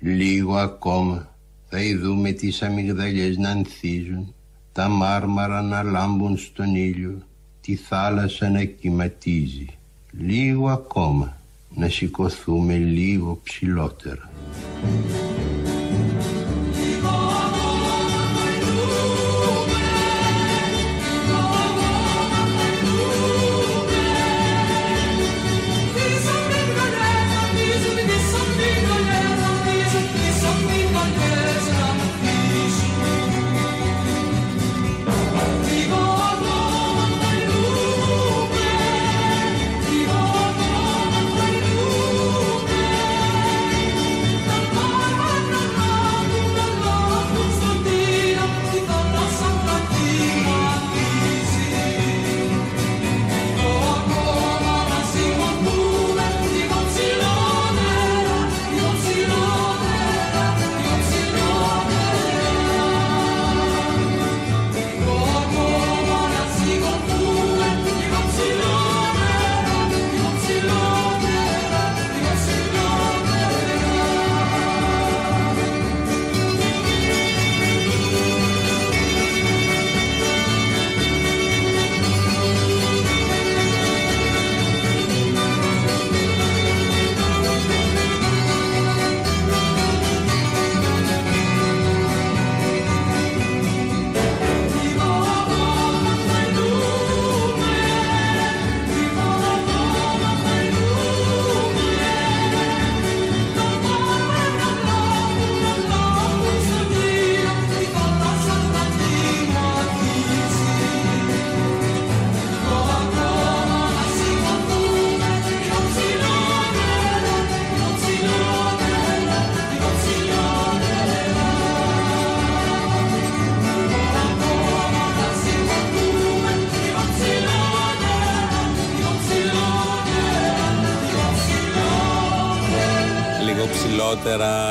Λίγο ακόμα θα ειδούμε τις αμυγδαλιές να ανθίζουν, τα μάρμαρα να λάμπουν στον ήλιο, τη θάλασσα να κυματίζει. Λίγο ακόμα να σηκωθούμε λίγο ψηλότερα.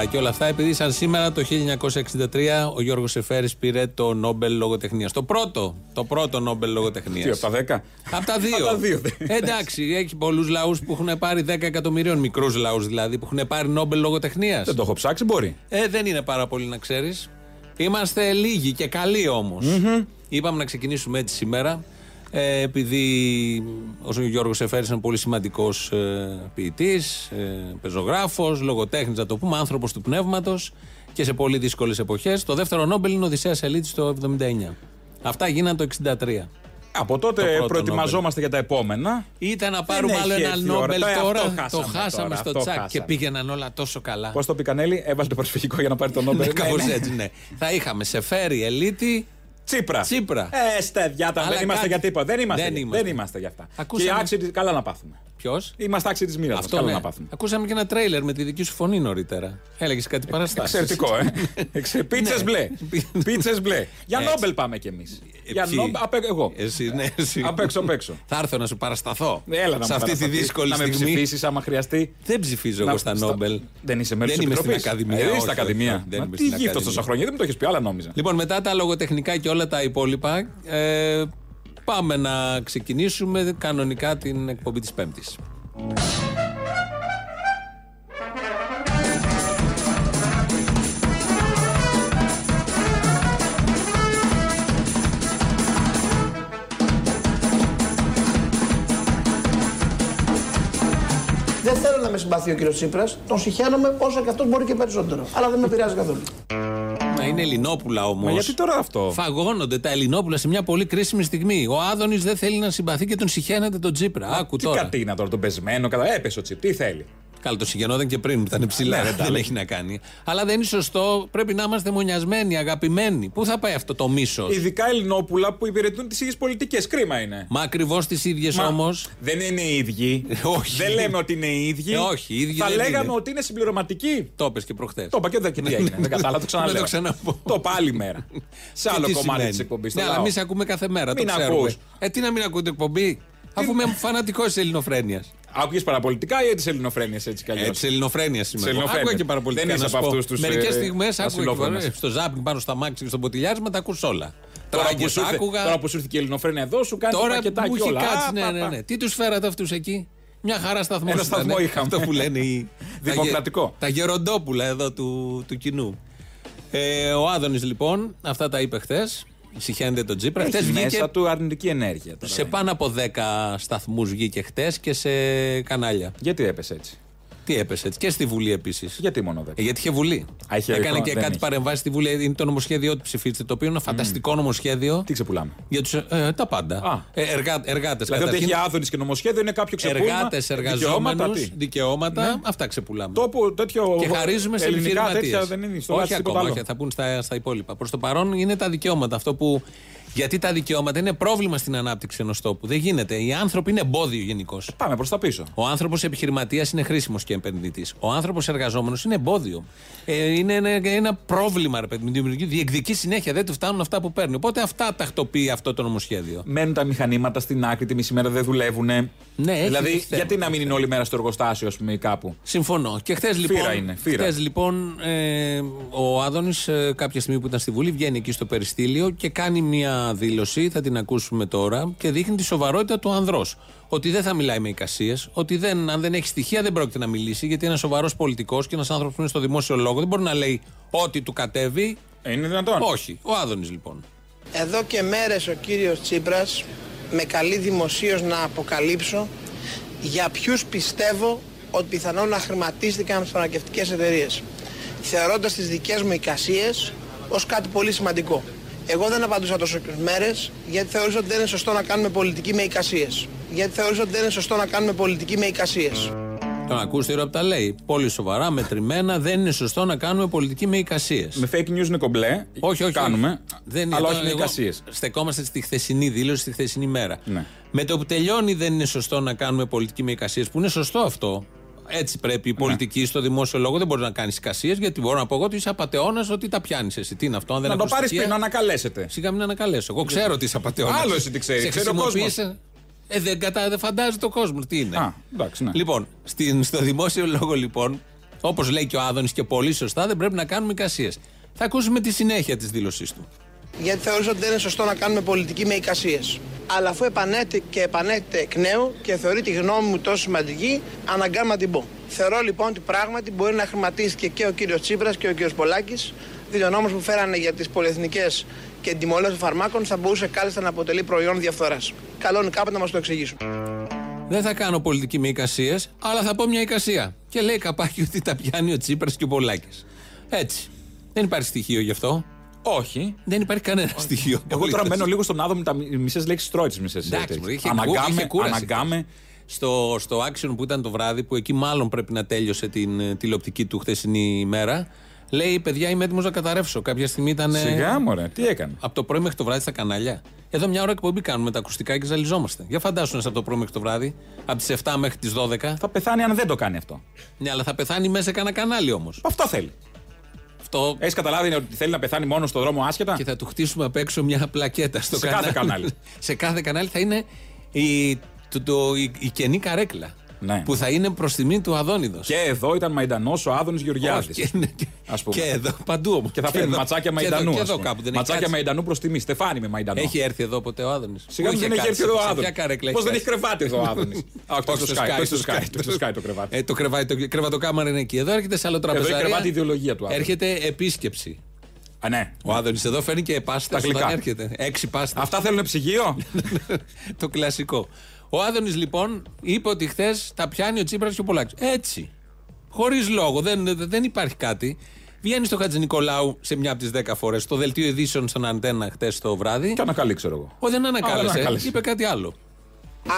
Και όλα αυτά, επειδή σαν σήμερα το 1963 ο Γιώργος Εφέρης πήρε το Νόμπελ Λογοτεχνίας. Το πρώτο, το πρώτο Νόμπελ Λογοτεχνίας. Τι, από τα 10? Από τα δύο. δύο. Εντάξει, έχει πολλούς λαούς που έχουν πάρει 10 εκατομμυρίων, μικρούς λαούς δηλαδή, που έχουν πάρει Νόμπελ Λογοτεχνίας. Δεν το έχω ψάξει, μπορεί. Ε, δεν είναι πάρα πολύ να ξέρεις. Είμαστε λίγοι και καλοί όμως. Είπαμε να ξεκινήσουμε έτσι σήμερα. Ε, επειδή ο Γιώργος Εφέρης είναι πολύ σημαντικός ε, ποιητής, ε, πεζογράφος, λογοτέχνης να το πούμε, άνθρωπος του πνεύματος και σε πολύ δύσκολες εποχές. Το δεύτερο Νόμπελ είναι ο Οδυσσέας Ελίτης το 79. Αυτά γίνανε το 63. Από τότε προετοιμαζόμαστε για τα επόμενα. Ήταν να πάρουμε άλλο ένα Νόμπελ τώρα. Το χάσαμε, στο τσακ και πήγαιναν όλα τόσο καλά. Πώς το πει Κανέλη, έβαλε το προσφυγικό για να πάρει το Νόμπελ. Κάπως έτσι, ναι. Θα είχαμε σε φέρει Ελίτη, Τσίπρα. Τσίπρα. Ε, στεδιάτα, δεν είμαστε κάτι... για τίποτα. Δεν είμαστε, δεν είμαστε. Δεν είμαστε για αυτά. Ακούσαμε... Και άξιοι καλά να πάθουμε. Ποιος; Είμαστε άξιοι της μοίρας. Αυτό καλά ναι. να πάθουμε. Ακούσαμε και ένα τρέιλερ με τη δική σου φωνή νωρίτερα. Έλεγες κάτι παραστάσεις. Εξαιρετικό, ε. Πίτσες ναι. μπλε. Πίτσες μπλε. Για Νόμπελ πάμε κι εμείς. Ε, για Νόμπελ, εγώ. Εσύ, ναι, εσύ. Απ' έξω, απ' έξω. Θα έρθω να σου παρασταθώ. Έλα να Σε αυτή τη δύσκολη στιγμή. Να με ψηφίσεις άμα χρειαστεί. Δεν ψηφίζω εγώ στα Νόμπελ. Δεν είσαι μέρο της Επιτροπής. Ακαδημία. Δεν είσαι στην Ακαδημία. Τι γύφτος τόσα χρόνια, δεν μου το έχεις πει, άλλα νόμιζα. Λοιπόν, μετά τα λογοτεχνικά και όλα τα υπόλοιπα, ε, πάμε να ξεκινήσουμε κανονικά την εκπομπή της Πέμπτης. Θέλω να με συμπαθεί ο κύριος Τσίπρας. Τον συχαίνομαι όσο και αυτός μπορεί και περισσότερο. Αλλά δεν με επηρεάζει καθόλου. Μα είναι Ελληνόπουλα όμως. Μα γιατί τώρα αυτό; Φαγώνονται τα Ελληνόπουλα σε μια πολύ κρίσιμη στιγμή. Ο Άδωνης δεν θέλει να συμπαθεί και τον συχαίνεται τον Τσίπρα. Άκου τώρα. Τι κατίνα τώρα, τον πεσμένο, κατά έπεσε ο Τσίπ, τι θέλει. Καλά, το συγγενόταν και πριν, ήταν ψηλά. Ναι, δεν έχει να κάνει. Αλλά δεν είναι σωστό. Πρέπει να είμαστε μονιασμένοι, αγαπημένοι. Πού θα πάει αυτό το μίσος; Ειδικά Ελληνόπουλα που υπηρετούν τις ίδιες πολιτικές. Κρίμα είναι. Μα ακριβώς τις ίδιες όμως. Δεν είναι οι ίδιοι. όχι. Δεν λέμε ότι είναι οι ίδιοι. Ε, όχι, οι ίδιοι θα δεν λέγαμε είναι. ότι είναι συμπληρωματικοί. Το είπες και προχθές. Το είπα και δεν τι έγινε. δεν κατάλαβα, το ξαναλέω. το, το πάλι μέρα. Σε άλλο κομμάτι της εκπομπής. Ναι, αλλά εμείς ακούμε κάθε μέρα. Μην ακούς. Ε, τι να μην ακούτε εκπομπή. Αφού είμαι φανατικός της ελληνοφρένειας. Άκουγες παραπολιτικά ή τη ελληνοφρένεια έτσι κι αλλιώς; Ε, τη ελληνοφρένεια σήμερα. Άκουγα και παραπολιτικά. Δεν είσαι από αυτούς τους Μερικές στιγμές άκουγα στο ζάπινγκ πάνω στα μάξι και στο ποτηλιάρισμα τα ακού όλα. Τώρα που, άκουγα... τώρα που σου ήρθε και η ελληνοφρένεια εδώ, σου κάνει τώρα πακετάκι όλα. Κάτσει, ναι, ναι, ναι. Τι τους φέρατε αυτούς εκεί; Μια χαρά σταθμό. Ένα σταθμό είχαμε. Αυτό που λένε οι. Δημοκρατικό. Τα, τα γεροντόπουλα εδώ του, του κοινού. Ε, ο Άδωνης λοιπόν, αυτά τα είπε χθες. Συχαίνεται τον Τζίπρα. Έχει Χθες μέσα του αρνητική ενέργεια. Τώρα. σε πάνω από 10 σταθμούς βγήκε χτες και σε κανάλια. Γιατί έπεσε έτσι; Τι έπεσε έτσι. Και στη Βουλή επίσης. Γιατί μόνο 10. Ε, γιατί είχε Βουλή. Α, είχε Έκανε αριθμό, και δεν κάτι είχε. παρεμβάσει στη Βουλή. Είναι το νομοσχέδιό του ψηφίστε. Το οποίο είναι ένα φανταστικό νομοσχέδιο. Τι ξεπουλάμε; Για τους, ε, τα πάντα. Α. Ε, εργα, εργάτες. Δηλαδή ότι έχει άδωνη και νομοσχέδιο είναι κάποιο ξεπούλημα. Εργάτες, δικαιώματα, εργαζόμενους, τι; δικαιώματα. Ναι. Αυτά ξεπουλάμε. Τόπο τέτοιο. Και χαρίζουμε σε ελληνικά επιχειρηματίες. τέτοια δεν είναι στο όχι λάθος τίποτα ακόμα, άλλο. όχι, θα πούν στα, στα υπόλοιπα. Προς το παρόν είναι τα δικαιώματα. Αυτό που. Γιατί τα δικαιώματα είναι πρόβλημα στην ανάπτυξη ενός τόπου. Δεν γίνεται. Οι άνθρωποι είναι εμπόδιο γενικώς. Πάμε προς τα πίσω. Ο άνθρωπος επιχειρηματίας είναι χρήσιμος και επενδυτής. Ο άνθρωπος εργαζόμενος είναι εμπόδιο. Ε, είναι ένα, ένα πρόβλημα, ρε παιδί μου. Δημιουργεί- Διεκδικεί συνέχεια. Δεν του φτάνουν αυτά που παίρνει. Οπότε αυτά τακτοποιεί αυτό το νομοσχέδιο. Μένουν τα μηχανήματα στην άκρη, τη μισή μέρα δεν δουλεύουν. Ναι, έχει- δηλαδή, έχει θέμα. γιατί να μην είναι όλη μέρα στο εργοστάσιο, ας πούμε, ή κάπου; Συμφωνώ. Και χθες λοιπόν. Φύρα είναι, φύρα. Χθες, λοιπόν ε, ο Άδωνης, ε, κάποια στιγμή που ήταν στη Βουλή, βγαίνει εκεί στο περιστήλιο και κάνει μια δήλωση, θα την ακούσουμε τώρα, και δείχνει τη σοβαρότητα του ανδρός. Ότι δεν θα μιλάει με εικασίες, ότι δεν, αν δεν έχει στοιχεία δεν πρόκειται να μιλήσει, γιατί είναι σοβαρός πολιτικός και ένας άνθρωπος που είναι στο δημόσιο λόγο δεν μπορεί να λέει ό,τι του κατέβει. Ε, είναι δυνατόν. Όχι. Ο Άδωνης λοιπόν. Εδώ και μέρες ο κύριος Τσίπρας με καλεί δημοσίως να αποκαλύψω για ποιους πιστεύω ότι πιθανόν να χρηματίστηκαν στις φαρμακευτικές εταιρείες θεωρώντας τις δικές μου εικασίες ως κάτι πολύ σημαντικό. Εγώ δεν απαντούσα τόσο μέρες γιατί θεωρούσα ότι δεν είναι σωστό να κάνουμε πολιτική με εικασίες. Γιατί θεωρούσα ότι δεν είναι σωστό να κάνουμε πολιτική με εικασίες. Τον ακούστε τώρα που τα λέει. Πολύ σοβαρά, μετρημένα. Δεν είναι σωστό να κάνουμε πολιτική με εικασίες. Με fake news είναι κομπλέ. Όχι, όχι. Κάνουμε. όχι. Δεν αλλά το- όχι με εγώ- εικασίες. Στεκόμαστε στη χθεσινή δήλωση, στη χθεσινή μέρα. Ναι. Με το που τελειώνει, δεν είναι σωστό να κάνουμε πολιτική με εικασίες, που είναι σωστό αυτό. Έτσι πρέπει η Ναι. πολιτική στο δημόσιο λόγο. Δεν μπορεί να κάνεις εικασίες, γιατί μπορώ να πω εγώ ότι είσαι απαταιώνας, ότι τα πιάνεις εσύ. Τι είναι αυτό, αν δεν Να το έχω πάρεις στοιχεία, πριν, να ανακαλέσετε. Σιγά μην ανακαλέσω. Εγώ ξέρω ότι είσαι απαταιώνας. Άλλο εσύ τι ξέρεις, ξέρει ο κόσμος. Ε, δεν, κατα... δεν φαντάζεται ο κόσμο τι είναι. Α, εντάξει, ναι. Λοιπόν, στην, στο δημόσιο λόγο, λοιπόν, όπως λέει και ο Άδωνης και πολύ σωστά, δεν πρέπει να κάνουμε εικασίες. Θα ακούσουμε τη συνέχεια της δήλωσής του. Γιατί θεωρούσα ότι δεν είναι σωστό να κάνουμε πολιτική με εικασίες. Αλλά αφού επανέτε και επανέτε εκ νέου και θεωρεί τη γνώμη μου τόσο σημαντική, αναγκάμαι να την πω. Θεωρώ λοιπόν ότι πράγματι μπορεί να χρηματίστηκε και ο κύριος Τσίπρας και ο κύριος Πολάκης, διότι ο νόμο που φέρανε για τις πολυεθνικές και την τιμολόγηση των φαρμάκων θα μπορούσε κάλλιστα να αποτελεί προϊόν διαφθοράς. Καλό είναι κάποτε να μας το εξηγήσουν. Δεν θα κάνω πολιτική με εικασίες, αλλά θα πω μια εικασία. Και λέει καπάκι ότι τα πιάνει ο Τσίπρας και ο Πολάκης. Έτσι. Δεν υπάρχει στοιχείο γι' αυτό. Όχι. Δεν υπάρχει κανένα στοιχείο. Εγώ τώρα απολύτως. μένω λίγο στον άδομο με τα μισές λέξεις τρώει τι μισές. Εντάξει, μωρέ, είχε, κου- Αναγκάμε, είχε κούραση. αναγκάμε. Στο, στο action που ήταν το βράδυ, που εκεί μάλλον πρέπει να τέλειωσε την ε, τηλεοπτική του χθεσινή ημέρα, λέει: Παιδιά, είμαι έτοιμος να καταρρεύσω. Κάποια στιγμή ήταν. ε, Σιγά, μωρέ, τι έκανε; Από το πρωί μέχρι το βράδυ στα κανάλια. Εδώ μια ώρα εκπομπή κάνουμε τα ακουστικά και ζαλιζόμαστε. Για φαντάσου από το πρωί μέχρι το βράδυ, από τις 7 μέχρι τις 12. Θα πεθάνει αν δεν το κάνει αυτό. Ναι, αλλά θα πεθάνει μέσα σε κανένα κανάλι όμως. Αυτό θέλει. Αυτό. Έχεις καταλάβει ότι θέλει να πεθάνει μόνος στον δρόμο άσχετα; Και θα του χτίσουμε απ' έξω μια πλακέτα στο Σε κανάλι. κάθε κανάλι. σε κάθε κανάλι θα είναι η, το, το, η, η κενή καρέκλα. Ναι. Που θα είναι προς τιμή του Αδόνιδος. Και εδώ ήταν Μαϊντανός ο Άδωνης Γεωργιάδης. και, ναι, και, Ας πούμε. και εδώ, παντού όμως. Και θα φέρνει ματσάκια Μαϊντανού. Και ας εδώ πούμε. κάπου δεν έχει ματσάκια κάτσει. Μαϊντανού προς τιμή. Στεφάνι με Μαϊντανό. Έχει έρθει εδώ ποτέ ο Άδωνης; Σιγά μην δεν έχει έρθει εδώ ο Άδωνης. καρέκλα Πώς δεν έχει κάτσει. κρεβάτι εδώ ο Άδωνης; Όχι, το Όχι, στο Sky. Το στο Sky. Το στο Sky το κρεβάτι. Ε, το κρεβάτι, το κρεβατοκάμαρα είναι εκεί. Εδώ έρχεται σε άλλο Εδώ τραπεζαρία. έχει κρεβάτι η ιδεολογία του Άδωνης. Έρχεται επίσκεψη. Α, ναι. Ο Άδωνης εδώ φέρνει και πάστε Τα γλυκά. όταν έρχεται. Έξι πάστε. Αυτά θέλουν ψυγείο; το κλασικό. Ο Άδωνης λοιπόν είπε ότι χθες τα πιάνει ο Τσίπρας και ο Πολάκης. Έτσι. Χωρίς λόγο. Δεν, δεν υπάρχει κάτι. Βγαίνει στο Χατζη Νικολάου σε μια από τις 10 φορές στο δελτίο ειδήσεων στον Αντένα χτε το βράδυ. Και ανακαλεί, ξέρω εγώ. Ο δεν Α, δεν ανακάλεσε. ανακάλεσε. είπε κάτι άλλο.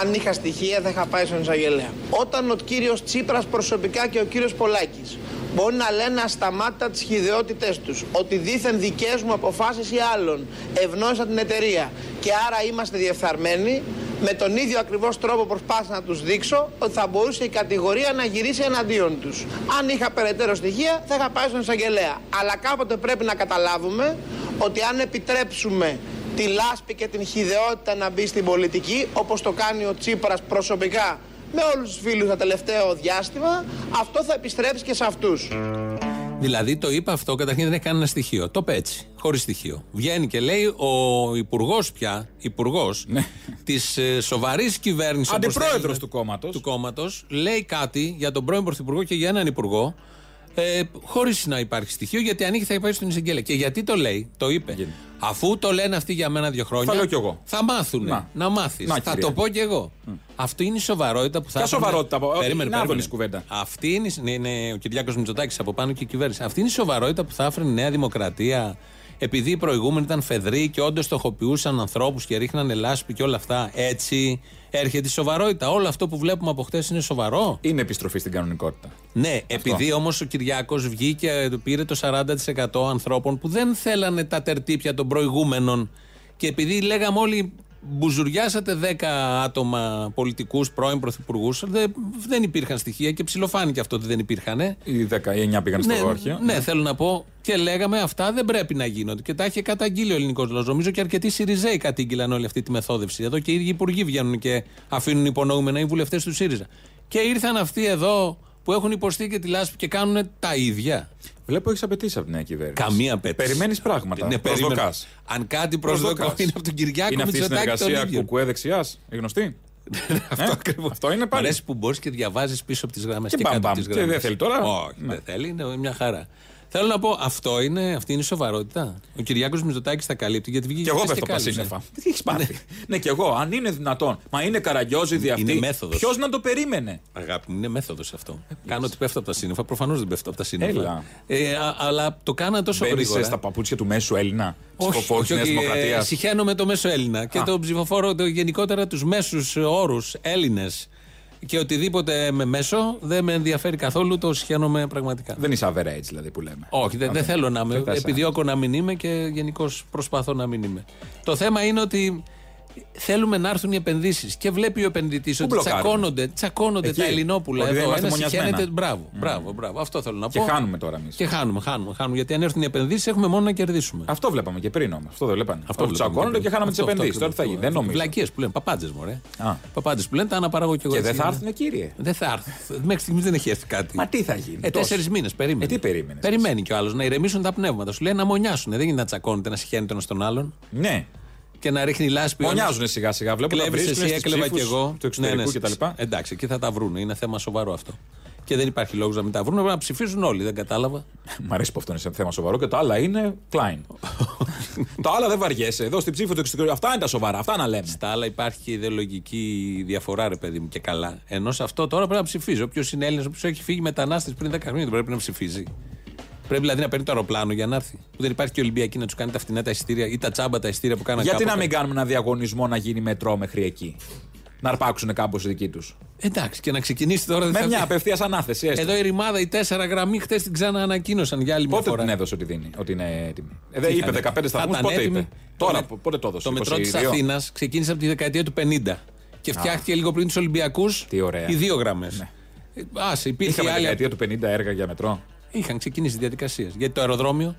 Αν είχα στοιχεία θα είχα πάει στον εισαγγελέα. Όταν ο κύριος Τσίπρας προσωπικά και ο κύριος Πολάκης μπορεί να λένε ασταμάτητα τις χειδαιότητές τους, ότι δήθεν δικές μου αποφάσεις ή άλλων ευνόησαν την εταιρεία και άρα είμαστε διεφθαρμένοι, με τον ίδιο ακριβώς τρόπο προσπάθησα να τους δείξω ότι θα μπορούσε η κατηγορία να γυρίσει εναντίον τους. Αν είχα περαιτέρω στοιχεία θα είχα πάει στον εισαγγελέα. Αλλά κάποτε πρέπει να καταλάβουμε ότι αν επιτρέψουμε τη λάσπη και την χιδεότητα να μπει στην πολιτική, όπως το κάνει ο Τσίπρας προσωπικά με όλους τους φίλους το τελευταίο διάστημα, αυτό θα επιστρέψει και σε αυτούς. Δηλαδή το είπε αυτό, καταρχήν δεν έχει κανένα στοιχείο. Το είπε έτσι, χωρίς στοιχείο. Βγαίνει και λέει ο υπουργός πια, υπουργός Ναι. της ε, σοβαρής κυβέρνησης. Αντιπρόεδρος του κόμματος. του κόμματος, λέει κάτι για τον πρώην Πρωθυπουργό και για έναν υπουργό, ε, χωρίς να υπάρχει στοιχείο, γιατί ανοίγει θα υπάρχει στον εισαγγελέα. Και γιατί το λέει, το είπε. Γιατί; Αφού το λένε αυτοί για μένα δύο χρόνια. Θα λέω κι εγώ. Θα μάθουν. Να. Να, μάθεις. Να, Θα κυρία. το πω κι εγώ. Αυτό είναι η σοβαρότητα που θα. Ποια έπρεπε- σοβαρότητα, όχι, Περίμενε, είναι άδωνης περίμενε. κουβέντα. Αυτή είναι, είναι, είναι ο Κυριάκος Μητσοτάκης από πάνω και η κυβέρνηση. Αυτή είναι η σοβαρότητα που θα έφερε η Νέα Δημοκρατία. Επειδή οι προηγούμενοι ήταν φεδροί και όντως στοχοποιούσαν ανθρώπους και ρίχνανε λάσπη και όλα αυτά. Έτσι έρχεται η σοβαρότητα. Όλο αυτό που βλέπουμε από χτες είναι σοβαρό. Είναι επιστροφή στην κανονικότητα. Ναι, επειδή όμως ο Κυριάκος βγήκε, πήρε το 40% ανθρώπων που δεν θέλανε τα τερτύπια των προηγούμενων και επειδή λέγαμε όλοι μπουζουριάσατε 10 άτομα πολιτικούς, πρώην πρωθυπουργούς, δεν, δεν υπήρχαν στοιχεία και ψηλοφάνηκε αυτό ότι δεν υπήρχαν. Οι 19 πήγαν στο Ναι, αρχείο. ναι, θέλω να πω. Και λέγαμε αυτά δεν πρέπει να γίνονται. Και τα είχε καταγγείλει ο ελληνικός λαός. Νομίζω και αρκετοί Σιριζέοι κατήγγειλαν όλη αυτή τη μεθόδευση. Εδώ και οι ίδιοι υπουργοί βγαίνουν και αφήνουν υπονοούμενα οι βουλευτές του ΣΥΡΙΖΑ. Και ήρθαν αυτοί εδώ που έχουν υποστεί και τη λάσπη και κάνουν τα ίδια. Βλέπω έχεις απαιτήσει από την νέα κυβέρνηση. Καμία απέτηση. Περιμένεις πράγματα. Ναι, περίμενα. Προσδοκάς. Αν κάτι προσδοκώ Προσδοκάς. είναι από τον Κυριάκο Είναι αυτή η Μητσοτάκη τον συνεργασία ίδιο. κουκουέ δεξιάς. Γνωστή. Αυτό Ε, ακριβώς. αυτό είναι Μ' πάλι. αρέσει που μπορείς και διαβάζεις πίσω από τις γραμμές. Και Και, μπαμ, κάτω μπαμ. από τις Και γραμμές. δεν θέλει τώρα. Όχι, Ναι. δεν θέλει, είναι μια χαρά. Θέλω να πω, αυτό είναι, αυτή είναι η σοβαρότητα. Ο Κυριάκος Μητσοτάκης τα καλύπτει γιατί βγήκε Και εγώ χθες πέφτω από τα κάλυψε. σύννεφα. Τι έχεις πάθει; Ναι, και εγώ, αν είναι δυνατόν. Μα είναι καραγκιόζη αυτή. Είναι μέθοδος. Ποιος να το περίμενε; Αγάπη μου, είναι μέθοδος αυτό. Κάνω ότι πέφτω από τα σύννεφα. Προφανώς δεν πέφτω από τα σύννεφα. Έλα. Ε, α- αλλά το κάνα τόσο Μπαίνεις γρήγορα. στα παπούτσια του μέσου Έλληνα. Όχι, Ψηφοφόρου όχι, τη Νέας όχι, ε, Δημοκρατίας. Συχαίνομαι το μέσο Έλληνα και Α. τον ψηφοφόρο, το, γενικότερα τους μέσους όρους Έλληνες. Και οτιδήποτε μέσο δεν με ενδιαφέρει καθόλου, το συχαίνομαι πραγματικά. Δεν είσαι average δηλαδή που λέμε. Όχι, δεν, δεν Οκ. θέλω να είμαι. Δεν θες, ε. Επιδιώκω να μην είμαι και γενικώς προσπαθώ να μην είμαι. Το θέμα είναι ότι θέλουμε να έρθουν οι επενδύσεις. Και βλέπει ο επενδυτής ότι μπλοκάρουμε; τσακώνονται, τσακώνονται Εκεί. τα Ελληνόπουλα Ότι δεν εδώ. είμαστε Ένας μονιασμένα. συχαίνεται. Μπράβο, μπράβο, μπράβο. Αυτό θέλω να Και πω. χάνουμε τώρα εμείς. Και χάνουμε, χάνουμε, χάνουμε. Γιατί αν έρθουν οι επενδύσεις έχουμε μόνο να κερδίσουμε. Αυτό βλέπαμε και πριν όμως. Αυτό δεν βλέπανε. Αυτό βλέπαμε τσακώνονται πριν. και χάναμε τις Αυτό, επενδύσεις. αυτό Τώρα τι θα γίνει. ακριβώς. Δεν νομίζω. Βλακίες που λένε, παπάντζες μωρέ. Α. Παπάντζες που λένε, τα αναπαράγω κι εγώ. Και έτσι, δεν θα είναι. έρθουν, κύριε. Δεν θα έρθουν. Μέχρι στιγμής δεν έχει έρθει κάτι. Μα τι θα γίνει. Ε, τόσο. τέσσερις μήνες περίμενε. Ε, τι περίμενες Περιμένει κι ο άλλος να ηρεμήσουν τα πνεύματα. Σου λέει να μονιάσουν. Δεν γίνεται να τσακώνεται, να συχαίνεται ένας τον άλλον Ναι. Και να ρίχνει λάσπη. ο άλλος. Μονιάζουν σιγά σιγά. Βλέπω να Κλέβεις βρίσκουν εσύ, στις έκλεβα κι ψήφους εγώ. του εξωτερικού Ναι, ναι, κτλ. Εντάξει, εκεί θα τα βρουν. Είναι θέμα σοβαρό αυτό. Και δεν υπάρχει λόγος να μην τα βρουν. Πρέπει να ψηφίζουν όλοι. Δεν κατάλαβα. Μ' αρέσει που αυτό είναι σε θέμα σοβαρό και το άλλα είναι Klein. το άλλα δεν βαριέσαι. Εδώ στην ψήφο του εξωτερικού. Αυτά είναι τα σοβαρά. Αυτά να λέμε. Στα άλλα υπάρχει και ιδεολογική διαφορά, ρε παιδί μου, και καλά. Ενώ σε αυτό τώρα πρέπει να ψηφίζει. Όποιος είναι Έλληνας, όποιος έχει φύγει μετανάστες πριν 10 χρόνια, δεν πρέπει να ψηφίζει. Πρέπει δηλαδή να παίρνει το αεροπλάνο για να έρθει. Που δεν υπάρχει και Ολυμπιακή να τους κάνει τα φτηνά τα εισιτήρια ή τα τσάμπα τα εισιτήρια που κάνανε Γιατί να κάποτε. μην κάνουμε ένα διαγωνισμό να γίνει μετρό μέχρι εκεί; Να αρπάξουν κάπως οι δικοί τους. Εντάξει, και να ξεκινήσει τώρα. δεν Με θα μια βγει. απευθείας ανάθεση. έστω. Εδώ η ρημάδα, η τέσσερα γραμμή, χτε την ξαναανακοίνωσαν για άλλη μια Πότε φορά. την έδωσε ότι δίνει, ότι είναι έτοιμη; Ε, δεν Τι είπε είχαν, 15 θα σταθμού, ήταν πότε έτοιμη. είπε. Τώρα, Το με- πότε το έδωσε. Το μετρό της 22? Αθήνας ξεκίνησε από τη δεκαετία του 50 και φτιάχτηκε λίγο πριν τους Ολυμπιακούς Τι ωραία. οι δύο γραμμές. Ναι. Άσε, υπήρχε Είχαμε άλλη. δεκαετία του 50 έργα για μετρό; Είχαν ξεκινήσει οι διαδικασίες. Γιατί το αεροδρόμιο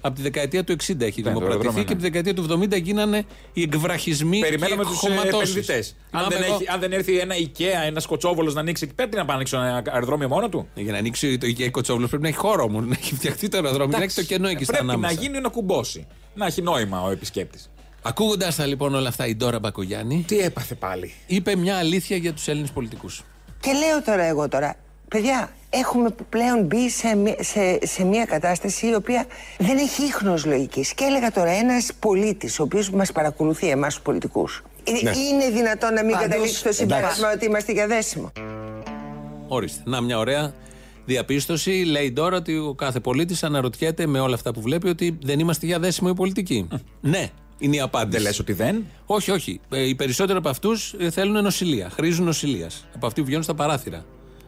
από τη δεκαετία του 60 έχει Ναι, το δημοκρατηθεί αεροδρόμιο, και από τη ναι. δεκαετία του 70 γίνανε οι εκβραχισμοί Περιμέναμε και τους χωματώσεις. επενδυτές. Αν, Θυμάμαι δεν εγώ- έχει- αν δεν έρθει ένα IKEA, ένα κοτσόβολο να ανοίξει εκεί πέρα, τι να πάει να ανοίξει ένα αεροδρόμιο μόνο του; Για να ανοίξει το Ικαία Κοτσόβλο πρέπει να έχει χώρο μου, να έχει φτιαχτεί το αεροδρόμιο, να έχει το κενό εκεί στα Πρέπει ανάμεσα. να γίνει να κουμπώσει. Να έχει νόημα ο επισκέπτης. Ακούγοντας τα λοιπόν όλα αυτά, η Ντόρα Μπακογιάννη Τι έπαθε πάλι; είπε μια αλήθεια για τους Έλληνες πολιτικούς. Και λέω τώρα εγώ τώρα, παιδιά, έχουμε πλέον μπει σε, μη- σε, σε μια κατάσταση η οποία δεν έχει ίχνος λογικής. Και έλεγα τώρα ένας πολίτης, ο οποίος μας παρακολουθεί εμάς τους πολιτικούς, ε, είναι δυνατόν να μην Πάντως, καταλήξει στο συμπέρασμα ότι είμαστε για δέσιμο; Ορίστε. Να μια ωραία διαπίστωση. Λέει τώρα ότι ο κάθε πολίτης αναρωτιέται με όλα αυτά που βλέπει ότι δεν είμαστε για δέσιμο οι πολιτικοί. ναι, είναι η απάντηση. Δεν λες ότι δεν; Όχι, όχι. Ε, οι περισσότεροι από αυτούς θέλουν νοσηλεία. Χρήζουν νοσηλείας. Από αυτοί που βγαίνουν στα παράθυρα.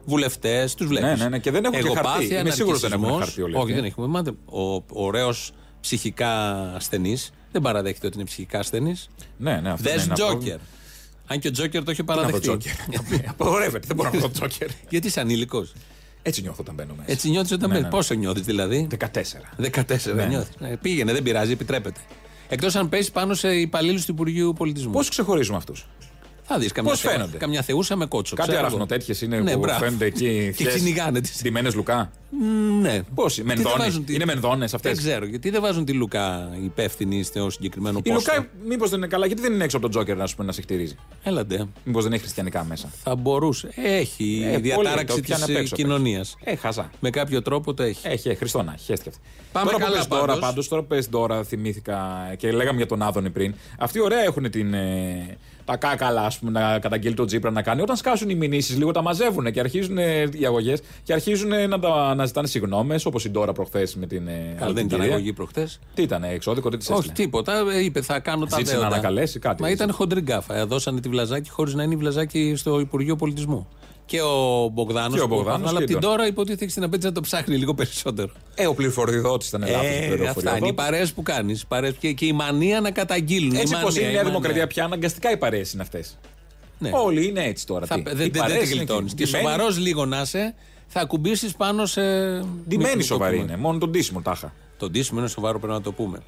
Βουλευτές, τους βλέπεις. Ναι, ναι, ναι, και δεν έχουν και χαρτί. Είμαι σίγουρος δεν έχουν χαρτί όλοι Όχι, αυτοί. δεν έχουμε. Μάτε, ο ωραίος ψυχικά ασθενής δεν παραδέχεται ότι είναι ψυχικά ασθενής. Ναι, ναι, αυτό Δες είναι ένα Τζόκερ. πρόβλημα. Αν και ο Τζόκερ το έχει Τι να δω παραδεχτεί. Τζόκερ. Απογορεύεται, δεν μπορώ να δω Τζόκερ. Γιατί είσαι ανήλικος. Έτσι νιώθω όταν μπαίνω μέσα. Έτσι νιώθεις όταν Ναι, μπαίνεις. ναι. Πόσο νιώθεις δηλαδή; 14. 14 Ναι. νιώθεις. πήγαινε, δεν πειράζει, επιτρέπεται. Εκτός αν πέσεις πάνω σε υπαλλήλους του Υπουργείου Πολιτισμού. Πώς ξεχωρίζουμε αυτούς; Θα δεις καμιά, πώς θεού- φαίνονται; καμιά θεούσα με κότσο. Κάτι ξέρω εγώ. αραχνοτέτιε είναι Ναι, που μπράβο. φαίνονται εκεί. Και ξυνηγάνε τις- Ντυμένες Λουκά; Μ, Ναι. Πώς, Γιατί δεν μενδώνε. βάζουν τη- Είναι μενδώνε αυτές; Δεν ξέρω. Γιατί δεν βάζουν τη Λουκά υπεύθυνη στο συγκεκριμένο Η πόστο. Λουκά, μήπως δεν είναι καλά, γιατί δεν είναι έξω από τον Τζόκερ να, σου πούμε, να σε χτυρίζει; Έλαντε. Μήπως δεν έχει χριστιανικά μέσα; Θα μπορούσε. Έχει Ε, πολύ, διατάραξη το πιάνε απ' τη έξω, απ' κοινωνίας. έξω. Ε, χαζά. Με κάποιο τρόπο το έχει. Έχει, ε, Χριστό να έχει, χαίστηκε αυτή. Πάμε τώρα καλά που πες τώρα, πάντως. πάντως, τώρα που πες τώρα, θυμήθηκα και λέγαμε για τον Άδωνη πριν. Αυτοί ωραία έχουν την, ε, τα κάκαλα, ας πούμε, να καταγγείλει τον Τζίπρα να κάνει. Όταν σκάσουν οι μηνύσεις, λίγο τα μαζεύουν και αρχίζουν ε, οι αγωγές και αρχίζουν ε, να, τα, να ζητάνε συγγνώμες, όπως η Ντόρα προχθές με την. Ε, Καλά, άλλη δεν ήταν κυρία. αγωγή προχτέ. Τι ήταν, εξώδικο, τι της Όχι, τίποτα. Ε, Είπε, θα κάνω τα Ζήτησε να δέοντα. ανακαλέσει κάτι, Μα ζήτησε. ήταν χοντρή γκάφα. Ε, Δώσανε τη Βλαζάκη χωρίς να είναι η Βλαζάκη στο Υπουργείο Πολιτισμού. Και ο Μπογδάνος. Και ο Μπογδάνος Αλλά και από την τώρα. τώρα υποτίθεται έχει την απέτηση να το ψάχνει λίγο περισσότερο. Ε, ο πληροφοριοδότης ήταν λάθος. Ε, αυτά είναι οι παρέες που κάνεις. Και, και η μανία να καταγγείλουν. Έτσι η πως μανία, είναι η Νέα μανία. Δημοκρατία πια, αναγκαστικά οι παρέες είναι αυτές. Ναι. Όλοι είναι έτσι τώρα. Θα, τι. δεν Οι δεν- δεν παρέες τη είναι γλιτώνεις. εκεί. Και Ντυμένοι- σοβαρός λίγο να είσαι, θα ακουμπήσεις πάνω σε. Ντυμένοι Μην το σοβαροί πούμε. είναι. Μόνο τον τίσιμο τάχα. Το ντύσιμο είναι σοβαρό, πρέπει να το πούμε.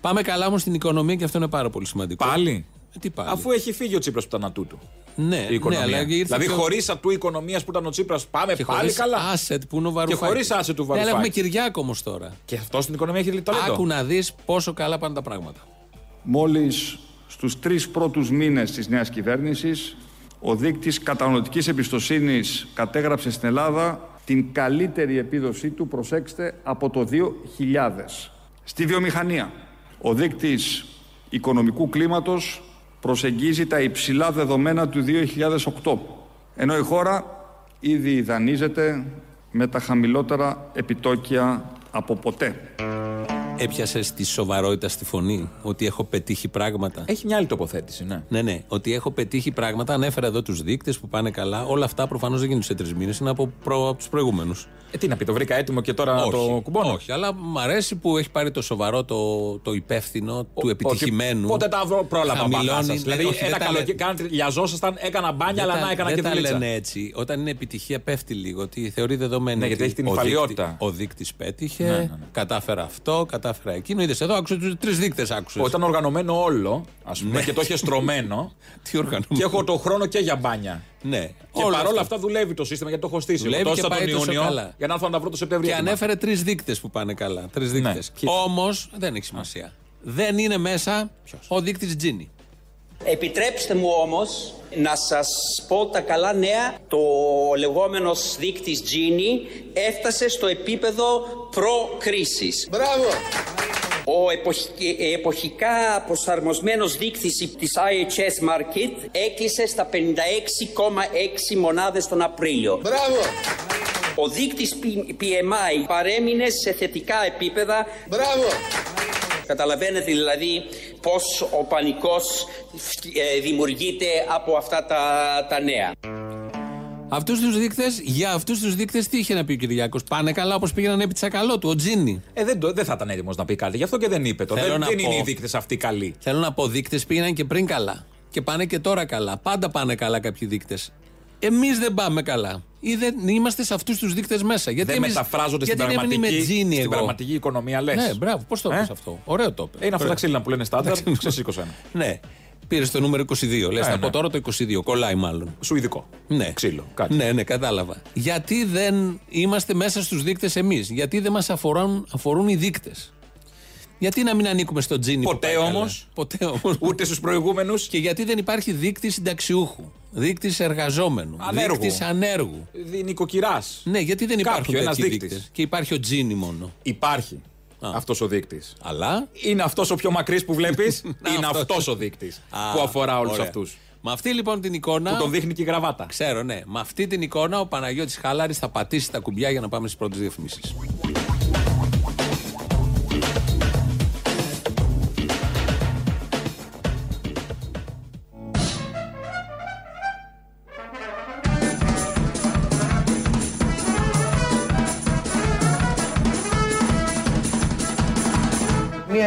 Πάμε καλά όμως στην οικονομία και αυτό είναι πάρα πολύ σημαντικό. Πάλι; Ε, Τι πάλι; Αφού έχει φύγει ο Τσίπρας που ήταν ατού του. Ναι, Η ναι, οικονομία. αλλά ήρθε δηλαδή, πιο- χωρίς ατού οικονομία που ήταν ο Τσίπρας, πάμε και πάλι χωρίς καλά. asset που είναι ο Βαρουφάκης. χωρίς asset του Ναι, αλλά Βαρουφάκη. έχουμε Κυριάκο όμως τώρα. Και αυτό στην οικονομία έχει ταλέντο. Άκου να δεις πόσο καλά πάνε τα πράγματα. Μόλις στους τρεις πρώτους μήνες της νέας κυβέρνησης, ο δείκτης κατανοητικής εμπιστοσύνης κατέγραψε στην Ελλάδα την καλύτερη επίδοσή του, προσέξτε, από το 2000. Στη βιομηχανία, ο δείκτης οικονομικού κλίματος προσεγγίζει τα υψηλά δεδομένα του 2008, ενώ η χώρα ήδη δανείζεται με τα χαμηλότερα επιτόκια από ποτέ. Έπιασες τη σοβαρότητα στη φωνή ότι έχω πετύχει πράγματα; Έχει μια άλλη τοποθέτηση, ναι. Ναι, ναι. Ότι έχω πετύχει πράγματα. Ανέφερα εδώ τους δείκτες που πάνε καλά. Όλα αυτά προφανώς δεν γίνουν σε τρεις μήνες. Είναι από, προ, από τους προηγούμενους. Ε, τι να πει, το βρήκα έτοιμο και τώρα το κουμπώνω; όχι, αλλά μου αρέσει που έχει πάρει το σοβαρό, το, το υπεύθυνο, του Ότι επιτυχημένου. Πότε τα βρω, πρόλαβα Χαμηλώνει, μπαμπά σας. ναι, Δηλαδή, όχι, δεν ένα τα καλοκαίρι, λέ- κάνατε- λιαζόσασταν, έκανα μπάνια, αλλά Δεν να τα- έκανα δεν και τα δουλίτσα. λένε έτσι. Όταν είναι επιτυχία, πέφτει λίγο. Ότι θεωρεί δεδομένο. Ναι, γιατί ότι έχει την ο υφαλιότητα. δείκτη- Ο δείκτης πέτυχε, Ναι, ναι, ναι. κατάφερα αυτό, κατάφερα εκείνο. Είδε εδώ, άκουσε τους τρεις δείκτες. Άκουσες. Όταν οργανωμένο όλο, ας πούμε, Ναι. και το έχεις στρωμένο. Τι οργανωμένο. και έχω το χρόνο και για μπάνια. Ναι, Και όλο παρόλα αυτό. αυτά δουλεύει το σύστημα γιατί το έχω στήσει. Δουλεύει Εγώ και τόσα πάει τον τόσο Ιούνιο καλά. για να έρθω να τα βρω το Σεπτέμβριο. Και έτοιμα. ανέφερε τρεις δείκτες που πάνε καλά. Τρεις δείκτες. Ναι, κοίτα. Όμως δεν έχει σημασία. Δεν είναι μέσα ο δείκτης Τζίνι. Επιτρέψτε μου όμως να σας πω τα καλά νέα. Το λεγόμενος δείκτης Gini έφτασε στο επίπεδο προ-κρίσης. Μπράβο! Ο εποχι- ε, εποχικά προσαρμοσμένος δείκτης της IHS Market έκλεισε στα 56,6 μονάδες τον Απρίλιο. Μπράβο! Ο δείκτης P- PMI παρέμεινε σε θετικά επίπεδα Μπράβο! Καταλαβαίνετε δηλαδή πώς ο πανικός ε, δημιουργείται από αυτά τα, τα νέα. Αυτούς τους δείκτες, για αυτούς τους δείκτες, τι είχε να πει ο Κυριάκος; Πάνε καλά όπως πήγαιναν επί τσακαλώτου, ο Τζίνι. Ε, δεν, το- δεν θα ήταν έτοιμος να πει κάτι. Γι' αυτό και δεν είπε το. Θέλω Δεν, να δεν πω- είναι οι δείκτες αυτοί καλοί. Θέλω να πω, δείκτες πήγαιναν και πριν καλά. Και πάνε και τώρα καλά. Πάντα πάνε καλά κάποιοι δείκτες. Εμείς δεν πάμε καλά. Ή δεν είμαστε σε αυτούς τους δείκτες μέσα. Γιατί δεν εμείς- μεταφράζονται στην γιατί δεν είμαι πραγματική, Τζίνι στην εγώ. πραγματική οικονομία, λες. Ναι, μπράβο, πώς το Ε; είπες αυτό. Ωραίο το είπε. Είναι αυτά τα ξύλινα που λένε στάνταρ, ξεσήκωσαν. Ναι. Πήρες το νούμερο 22. Λες, Ε, από ναι. τώρα το 22. Κολλάει μάλλον. Σουηδικό. Ναι. Ξύλο. Κάτι. Ναι, ναι, κατάλαβα. Γιατί δεν είμαστε μέσα στους δείκτες εμείς, Γιατί δεν μας αφορούν, αφορούν οι δείκτες; Γιατί να μην ανήκουμε στο τζίνι που Ποτέ πάει καλά; όμως. Ποτέ όμως. Ούτε στους προηγούμενους. Και γιατί δεν υπάρχει δείκτη συνταξιούχου, δείκτης εργαζόμενου, Ανέργου. δείκτης ανέργου. Νοικοκυράς. Ναι, γιατί δεν Κάποιος, υπάρχουν ένας τέτοιοι δείκτης. δείκτες. Και υπάρχει ο τζίνι μόνο. Υπάρχει αυτός ο δείκτης. Αλλά; Είναι αυτός ο πιο μακρύς που βλέπεις; είναι αυτός. αυτός ο δείκτης Α, που αφορά όλους ωραία. αυτούς. Με αυτή λοιπόν την εικόνα. Που τον δείχνει και η γραβάτα. Ξέρω, ναι. Με αυτή την εικόνα ο Παναγιώτης Χαλάρης θα πατήσει τα κουμπιά για να πάμε στις πρώτες διαφημίσεις.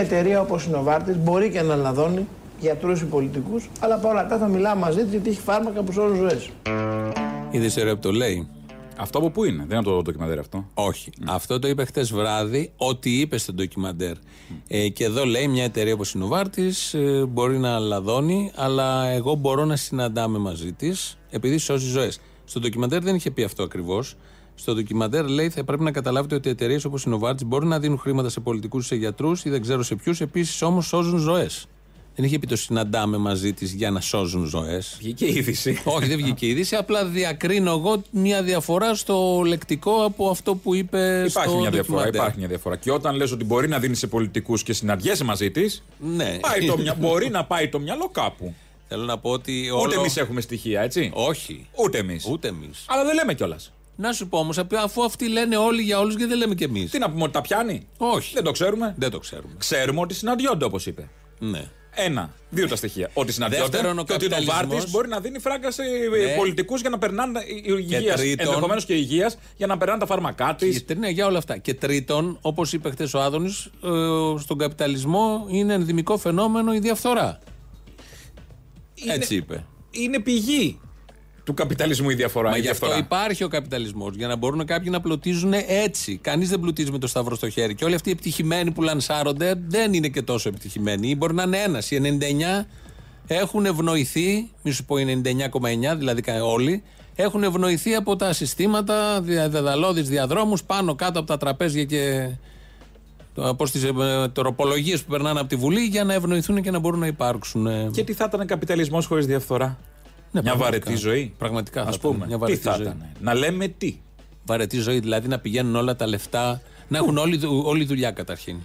Εταιρεία όπως η Novartis μπορεί και να λαδώνει γιατρούς ή πολιτικούς, αλλά παρόλα αυτά θα μιλάμε μαζί της γιατί έχει φάρμακα που σώζουν ζωές. Είδες ρε που το λέει. Αυτό από πού είναι, δεν είναι το ντοκιμαντέρ αυτό; Όχι. Αυτό το είπε χτε βράδυ, ό,τι είπε στο ντοκιμαντέρ. Ε, και εδώ λέει μια εταιρεία όπως η Νοβάρτη ε, μπορεί να λαδώνει, αλλά εγώ μπορώ να συναντάμε μαζί της επειδή σώζει ζωές. Στο ντοκιμαντέρ δεν είχε πει αυτό ακριβώς. Στο ντοκιμαντέρ λέει θα πρέπει να καταλάβετε ότι εταιρείες όπως η Novartis μπορούν να δίνουν χρήματα σε πολιτικούς ή σε γιατρούς ή δεν ξέρω σε ποιους, επίσης όμως σώζουν ζωές. Δεν είχε πει το συναντάμε μαζί της για να σώζουν ζωές. Βγήκε η είδηση. Όχι, δεν βγήκε η είδηση. Απλά διακρίνω εγώ μια διαφορά στο λεκτικό από αυτό που είπε Υπάρχει στο μια διαφορά. ντοκιμαντέρ. Υπάρχει μια διαφορά. Και όταν λες ότι μπορεί να δίνει σε πολιτικούς και συναντιέσαι μαζί της, Ναι. μπορεί να πάει το μυαλό κάπου. Θέλω να πω ότι. Ούτε όλο- εμείς έχουμε στοιχεία, έτσι; Όχι. Ούτε εμείς. Ούτε εμείς. Αλλά δεν λέμε κιόλας. Να σου πω όμως, αφού αυτοί λένε όλοι για όλους και δεν λέμε κι εμείς. Τι να πούμε, ότι τα πιάνει; Όχι. Δεν το ξέρουμε; Δεν το ξέρουμε. Ξέρουμε ότι συναντιόνται, όπως είπε. Ναι. Ένα. Δύο τα στοιχεία. Ότι συναντιόνται Δεύτερον, ο και ότι ο καπιταλισμός- Νοβάρτη μπορεί να δίνει φράγκα σε Ναι. πολιτικούς για να περνάνε. υγείας. τρίτον- Ενδεχομένως και υγείας για να περνάνε τα φάρμακά της. Και, ναι, για όλα αυτά. Και τρίτον, όπως είπε χθες ο Άδωνης, στον καπιταλισμό είναι ενδυμικό φαινόμενο η διαφθορά. Έτσι είπε. Είναι πηγή του καπιταλισμού η διαφορά. Μα η γι' αυτό διαφθορά. υπάρχει ο καπιταλισμός. Για να μπορούν κάποιοι να πλουτίζουν έτσι. Κανείς δεν πλουτίζει με το σταυρό στο χέρι. Και όλοι αυτοί οι επιτυχημένοι που λανσάρονται δεν είναι και τόσο επιτυχημένοι. Ή μπορεί να είναι ένας. Οι 99 έχουν ευνοηθεί, μη σου πω οι 99,9, δηλαδή κα- όλοι, έχουν ευνοηθεί από τα συστήματα, δια- δεδαλώδεις διαδρόμους, πάνω κάτω από τα τραπέζια και από τις τροπολογίε που περνάνε από τη Βουλή για να ευνοηθούν και να μπορούν να υπάρξουν. ε, Και τι θα ήταν καπιταλισμός χωρίς διαφθορά; ναι, μια πραγματικά. βαρετή ζωή. Πραγματικά θα Α ήταν πούμε. μια Τι βαρετή θα ζωή. ήταν. Να λέμε τι. Βαρετή ζωή, δηλαδή να πηγαίνουν όλα τα λεφτά, να έχουν όλη, δου- όλη δουλειά καταρχήν.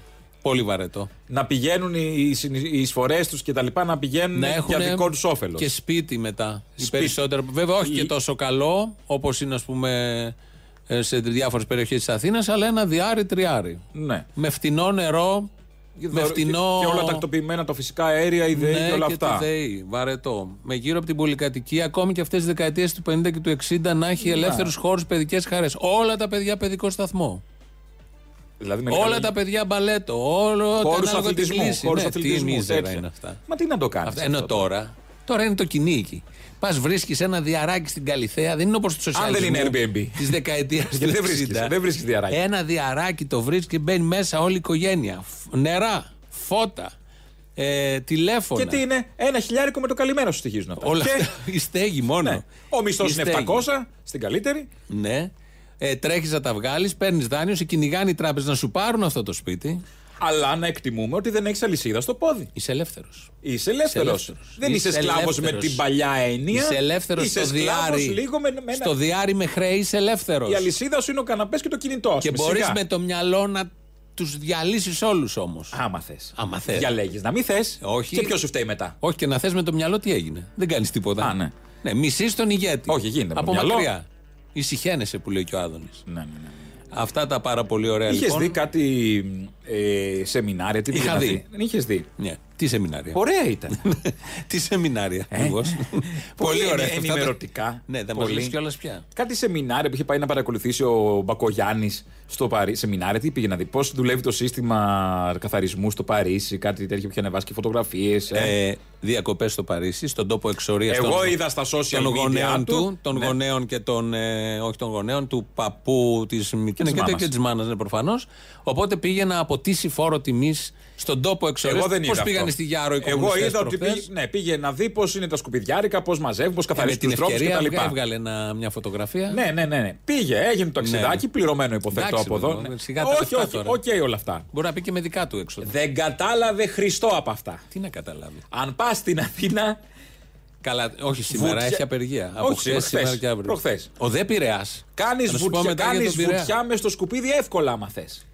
Πολύ βαρετό. Να πηγαίνουν οι, συν- οι εισφορές τους και τα λοιπά να πηγαίνουν Να έχουν για δικό τους όφελος. και σπίτι μετά. Οι Σπίτι. περισσότερο. Βέβαια, όχι Η- και τόσο καλό όπως είναι, ας πούμε, ε, σε διάφορες περιοχές της Αθήνας, αλλά ένα διάρρη τριάρι. Ναι. Με φτηνό νερό, με φτηνό. Και όλα τα τακτοποιημένα, τα φυσικά αέρια, η ΔΕΗ ναι, και όλα και αυτά. τη ΔΕΗ, βαρετό. Με γύρω από την πολυκατοικία, ακόμη και αυτές τις δεκαετίες του 50 και του 60 να έχει ελεύθερους χώρους, παιδικές χαρές. Όλα τα παιδιά παιδικό σταθμό. Δηλαδή με Όλα καλή- τα παιδιά μπαλέτο. Όλο Χώρους ανάλογα τη αθλητισμού, κλίση. χώρους Ναι, αθλητισμού, τι μίζερα τέτοια. είναι αυτά. Μα τι να το κάνεις. Αυτά, ενώ τώρα, τώρα είναι το κυνήγι. Πας βρίσκεις ένα διαράκι στην Καλιθέα, δεν είναι όπως το σοσιαλισμό. δεν είναι Airbnb. Της δεκαετίας του Γιατί δεν βρίσκεις, 60. δεν βρίσκεις διαράκι. Ένα διαράκι το βρίσκει και μπαίνει μέσα όλη η οικογένεια. Φ- Νερά, φώτα, ε, τηλέφωνα. Και τι είναι, ένα χιλιάρικο με το καλημέρα σου στοιχίζουν αυτά. Όλα Και- αυτά. Η στέγη μόνο. Ναι. Ο μισθός Η είναι στέγη. 700 στην καλύτερη. Ναι. Ε, Τρέχεις να τα βγάλεις, παίρνεις δάνειο, σε κυνηγάνε οι τράπεζες να σου πάρουν αυτό το σπίτι. Αλλά να εκτιμούμε ότι δεν έχεις αλυσίδα στο πόδι. Είσαι ελεύθερος. Είσαι ελεύθερος. ελεύθερος. Δεν είσαι Είσαι σκλάβος με ελεύθερος. την παλιά έννοια. Είσαι ελεύθερος Είσαι στο σκλάβος διάρρη. Λίγο με, με ένα- Στο διάρρη με χρέη είσαι ελεύθερος. Η αλυσίδα σου είναι ο καναπές και το κινητό. ας Και πούμε, μπορείς σιγά. με το μυαλό να τους διαλύσεις όλους όμως. Άμα θες. Άμα θες. Διαλέγεις. Να μην θες. Όχι. Και ποιο σου φταίει μετά; Όχι και να θες με το μυαλό τι έγινε. Δεν κάνεις τίποτα. Α, ναι. Ναι, μισείς τον ηγέτη. Όχι, γίνεται με Από το μυαλό. μακριά. Ησυχαίνεσαι που λέει και ο Άδωνης. Ναι, ναι, ναι. Αυτά τα πάρα πολύ ωραία Είχες λοιπόν. δει κάτι ε, σεμινάρια, τι Είχα πήγαινα δει. δει. Δεν είχες δει. Ναι. Τι σεμινάρια; Ωραία ήταν. Τι σεμινάρια. ακριβώς. Πολύ ωραία. ενη- Αυτά τα- ενημερωτικά. Ναι, δεν μας Πολύ. λες κιόλας πια. Κάτι σεμινάρια που είχε πάει να παρακολουθήσει ο Μπακογιάννης στο Παρίσι. Σεμινάρια, τι πήγε να δει. Πώς δουλεύει το σύστημα καθαρισμού στο Παρίσι, κάτι τέτοιο που είχε ανεβάσει και φωτογραφίες. Ε, Διακοπές στο Παρίσι, στον τόπο εξορίας Εγώ είδα στα social των media γονέων του. του, των Ναι. γονέων και των. Ε, όχι των γονέων, του παππού της Μικίνα της και, μάνας. και της μάνας, ναι, προφανώς. Οπότε πήγε να αποτίσει φόρο τιμής στον τόπο εξορίας. Εγώ δεν είδα. Πώς πήγανε αυτό. στη Γιάρο οι Εγώ κομμουνιστές είδα ότι προχθές; πήγε, ναι, πήγε να δει πώς είναι τα σκουπιδιάρικα, πώς μαζεύουν, πώς Ε, με καθαρίζουν την τους τρόπου ευκαιρία κτλ. βγα- έβγαλε ένα- μια φωτογραφία. Ναι, ναι, ναι, ναι. Πήγε, έγινε το ταξιδάκι, πληρωμένο υποθέτω Εντάξει, από εδώ. βέβαια, Ναι. σιγά τα Όχι, λεφτά όχι, τώρα. οκ όλα αυτά. Μπορεί να πει και με δικά του έξοδα. Δεν κατάλαβε Χριστό από αυτά. Τι να καταλάβει. Αν πας στην Αθήνα, Καλά, όχι σήμερα, Βουτιά- έχει απεργία. Όχι, Από χθες, σήμερα, σήμερα χθες, και αύριο. προχθές. Ο δε Πειραιάς. κάνεις Θα σου πω βουτιά, μετά για κάνεις τον Πειραιά. βουτιά μες στο σκουπίδι εύκολα, άμα θες.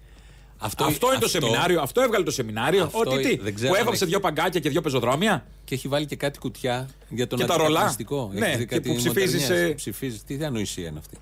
Αυτό, Αυτό, είναι το σεμινάριο, αυτό έβγαλε το σεμινάριο. Αυτό Ότι τι, δεν ξέρω που αν έβαψε έχει. δύο παγκάκια και δύο πεζοδρόμια. Και έχει βάλει και κάτι κουτιά για τον Και τα ρολά. αντικαπνιστικό. Ναι, Έχει δει και κάτι που ψηφίζεις, μοντερνιές. ε, Ψηφίζεις. Τι ανοησία είναι αυτή.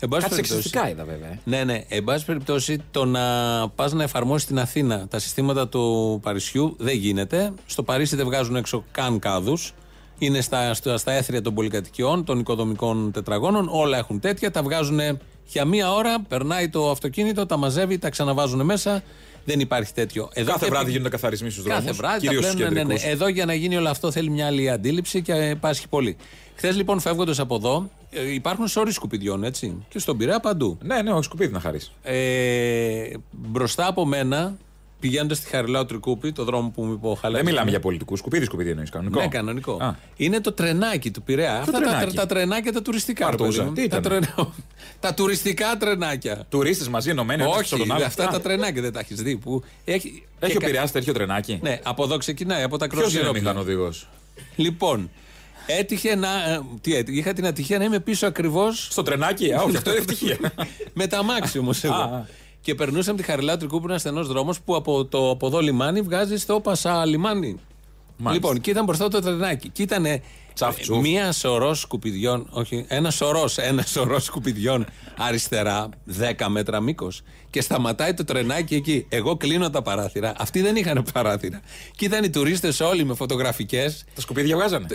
Εν πάση Κάτι περιπτώσει- σεξιστικά είδα βέβαια. ε. Ναι, ναι. Εν πάση περιπτώσει, το να πας να εφαρμόσεις στην Αθήνα τα συστήματα του Παρισιού δεν γίνεται. Στο Παρίσι δεν βγάζουν έξω καν κάδους. Είναι στα, στα, στα έθρια των πολυκατοικιών, των οικοδομικών τετραγώνων. Όλα έχουν τέτοια. Τα βγάζουν για μία ώρα. Περνάει το αυτοκίνητο, τα μαζεύει, τα ξαναβάζουν μέσα. Δεν υπάρχει τέτοιο. Εδώ Κάθε και βράδυ επί- γίνονται καθαρισμοί στους δρόμους. Κάθε βράδυ τα Κυρίως στου πλένουν, ναι, ναι, ναι. κεντρικούς. Εδώ για να γίνει όλο αυτό θέλει μια άλλη αντίληψη και πάσχει πολύ. Χθες λοιπόν φεύγοντας από εδώ, ε, υπάρχουν σωροί σκουπιδιών, έτσι. Και στον Πειραιά παντού. Ναι, ναι, όχι σκουπίδι να χαρείς. Ε, μπροστά από μένα, πηγαίνοντας στη Χαριλάου Τρικούπη, το δρόμο που μου είπε ο Χαλάκη. Δεν μιλάμε για πολιτικού. Σκουπίδι, σκουπίδι εννοείς κανονικό. Ναι, κανονικό. Α. Είναι το τρενάκι του Πειραιά. Αυτά τα, τρενάκι; τα τρενάκια τα τουριστικά. ρε Παρτούζα. παιδί μου. Τι τα, ήτανε; τρενα- τα τουριστικά τρενάκια. Τουρίστες μαζί ενωμένοι. ο ένας πίσω Όχι, τον άλλο. αυτά Α, τα τρενάκια δεν τα έχεις δει. Που έχει, Έχει και ο κα- Πειραιάς τέτοιο τρενάκι; Ναι, από εδώ ξεκινάει, από τα Ποιος είναι ο κροσιερόπλα. μηχανοδηγό. Λοιπόν, έτυχε να. ε, Τι έτυχε, είχα την ατυχία να είμαι πίσω ακριβώ Στο τρενάκι; Α, όχι, αυτό είναι ευτυχία. με τα μάξι όμως Α, εγώ. Α. Και περνούσαμε τη Χαριλάου Τρικού που είναι στενό δρόμος που από το από εδώ λιμάνι βγάζει στο Πασά λιμάνι. Μάλιστα. Λοιπόν, και ήταν μπροστά το τρενάκι. Και ήταν Τσαφ, τσουφ. μία σωρός σκουπιδιών, όχι, ένα σωρός, ένα σωρός σκουπιδιών αριστερά, 10 μέτρα μήκος. Και σταματάει το τρενάκι εκεί. Εγώ κλείνω τα παράθυρα. Αυτοί δεν είχαν παράθυρα. Και ήταν οι τουρίστες όλοι με φωτογραφικές. Τα σκουπίδια βγάζανε.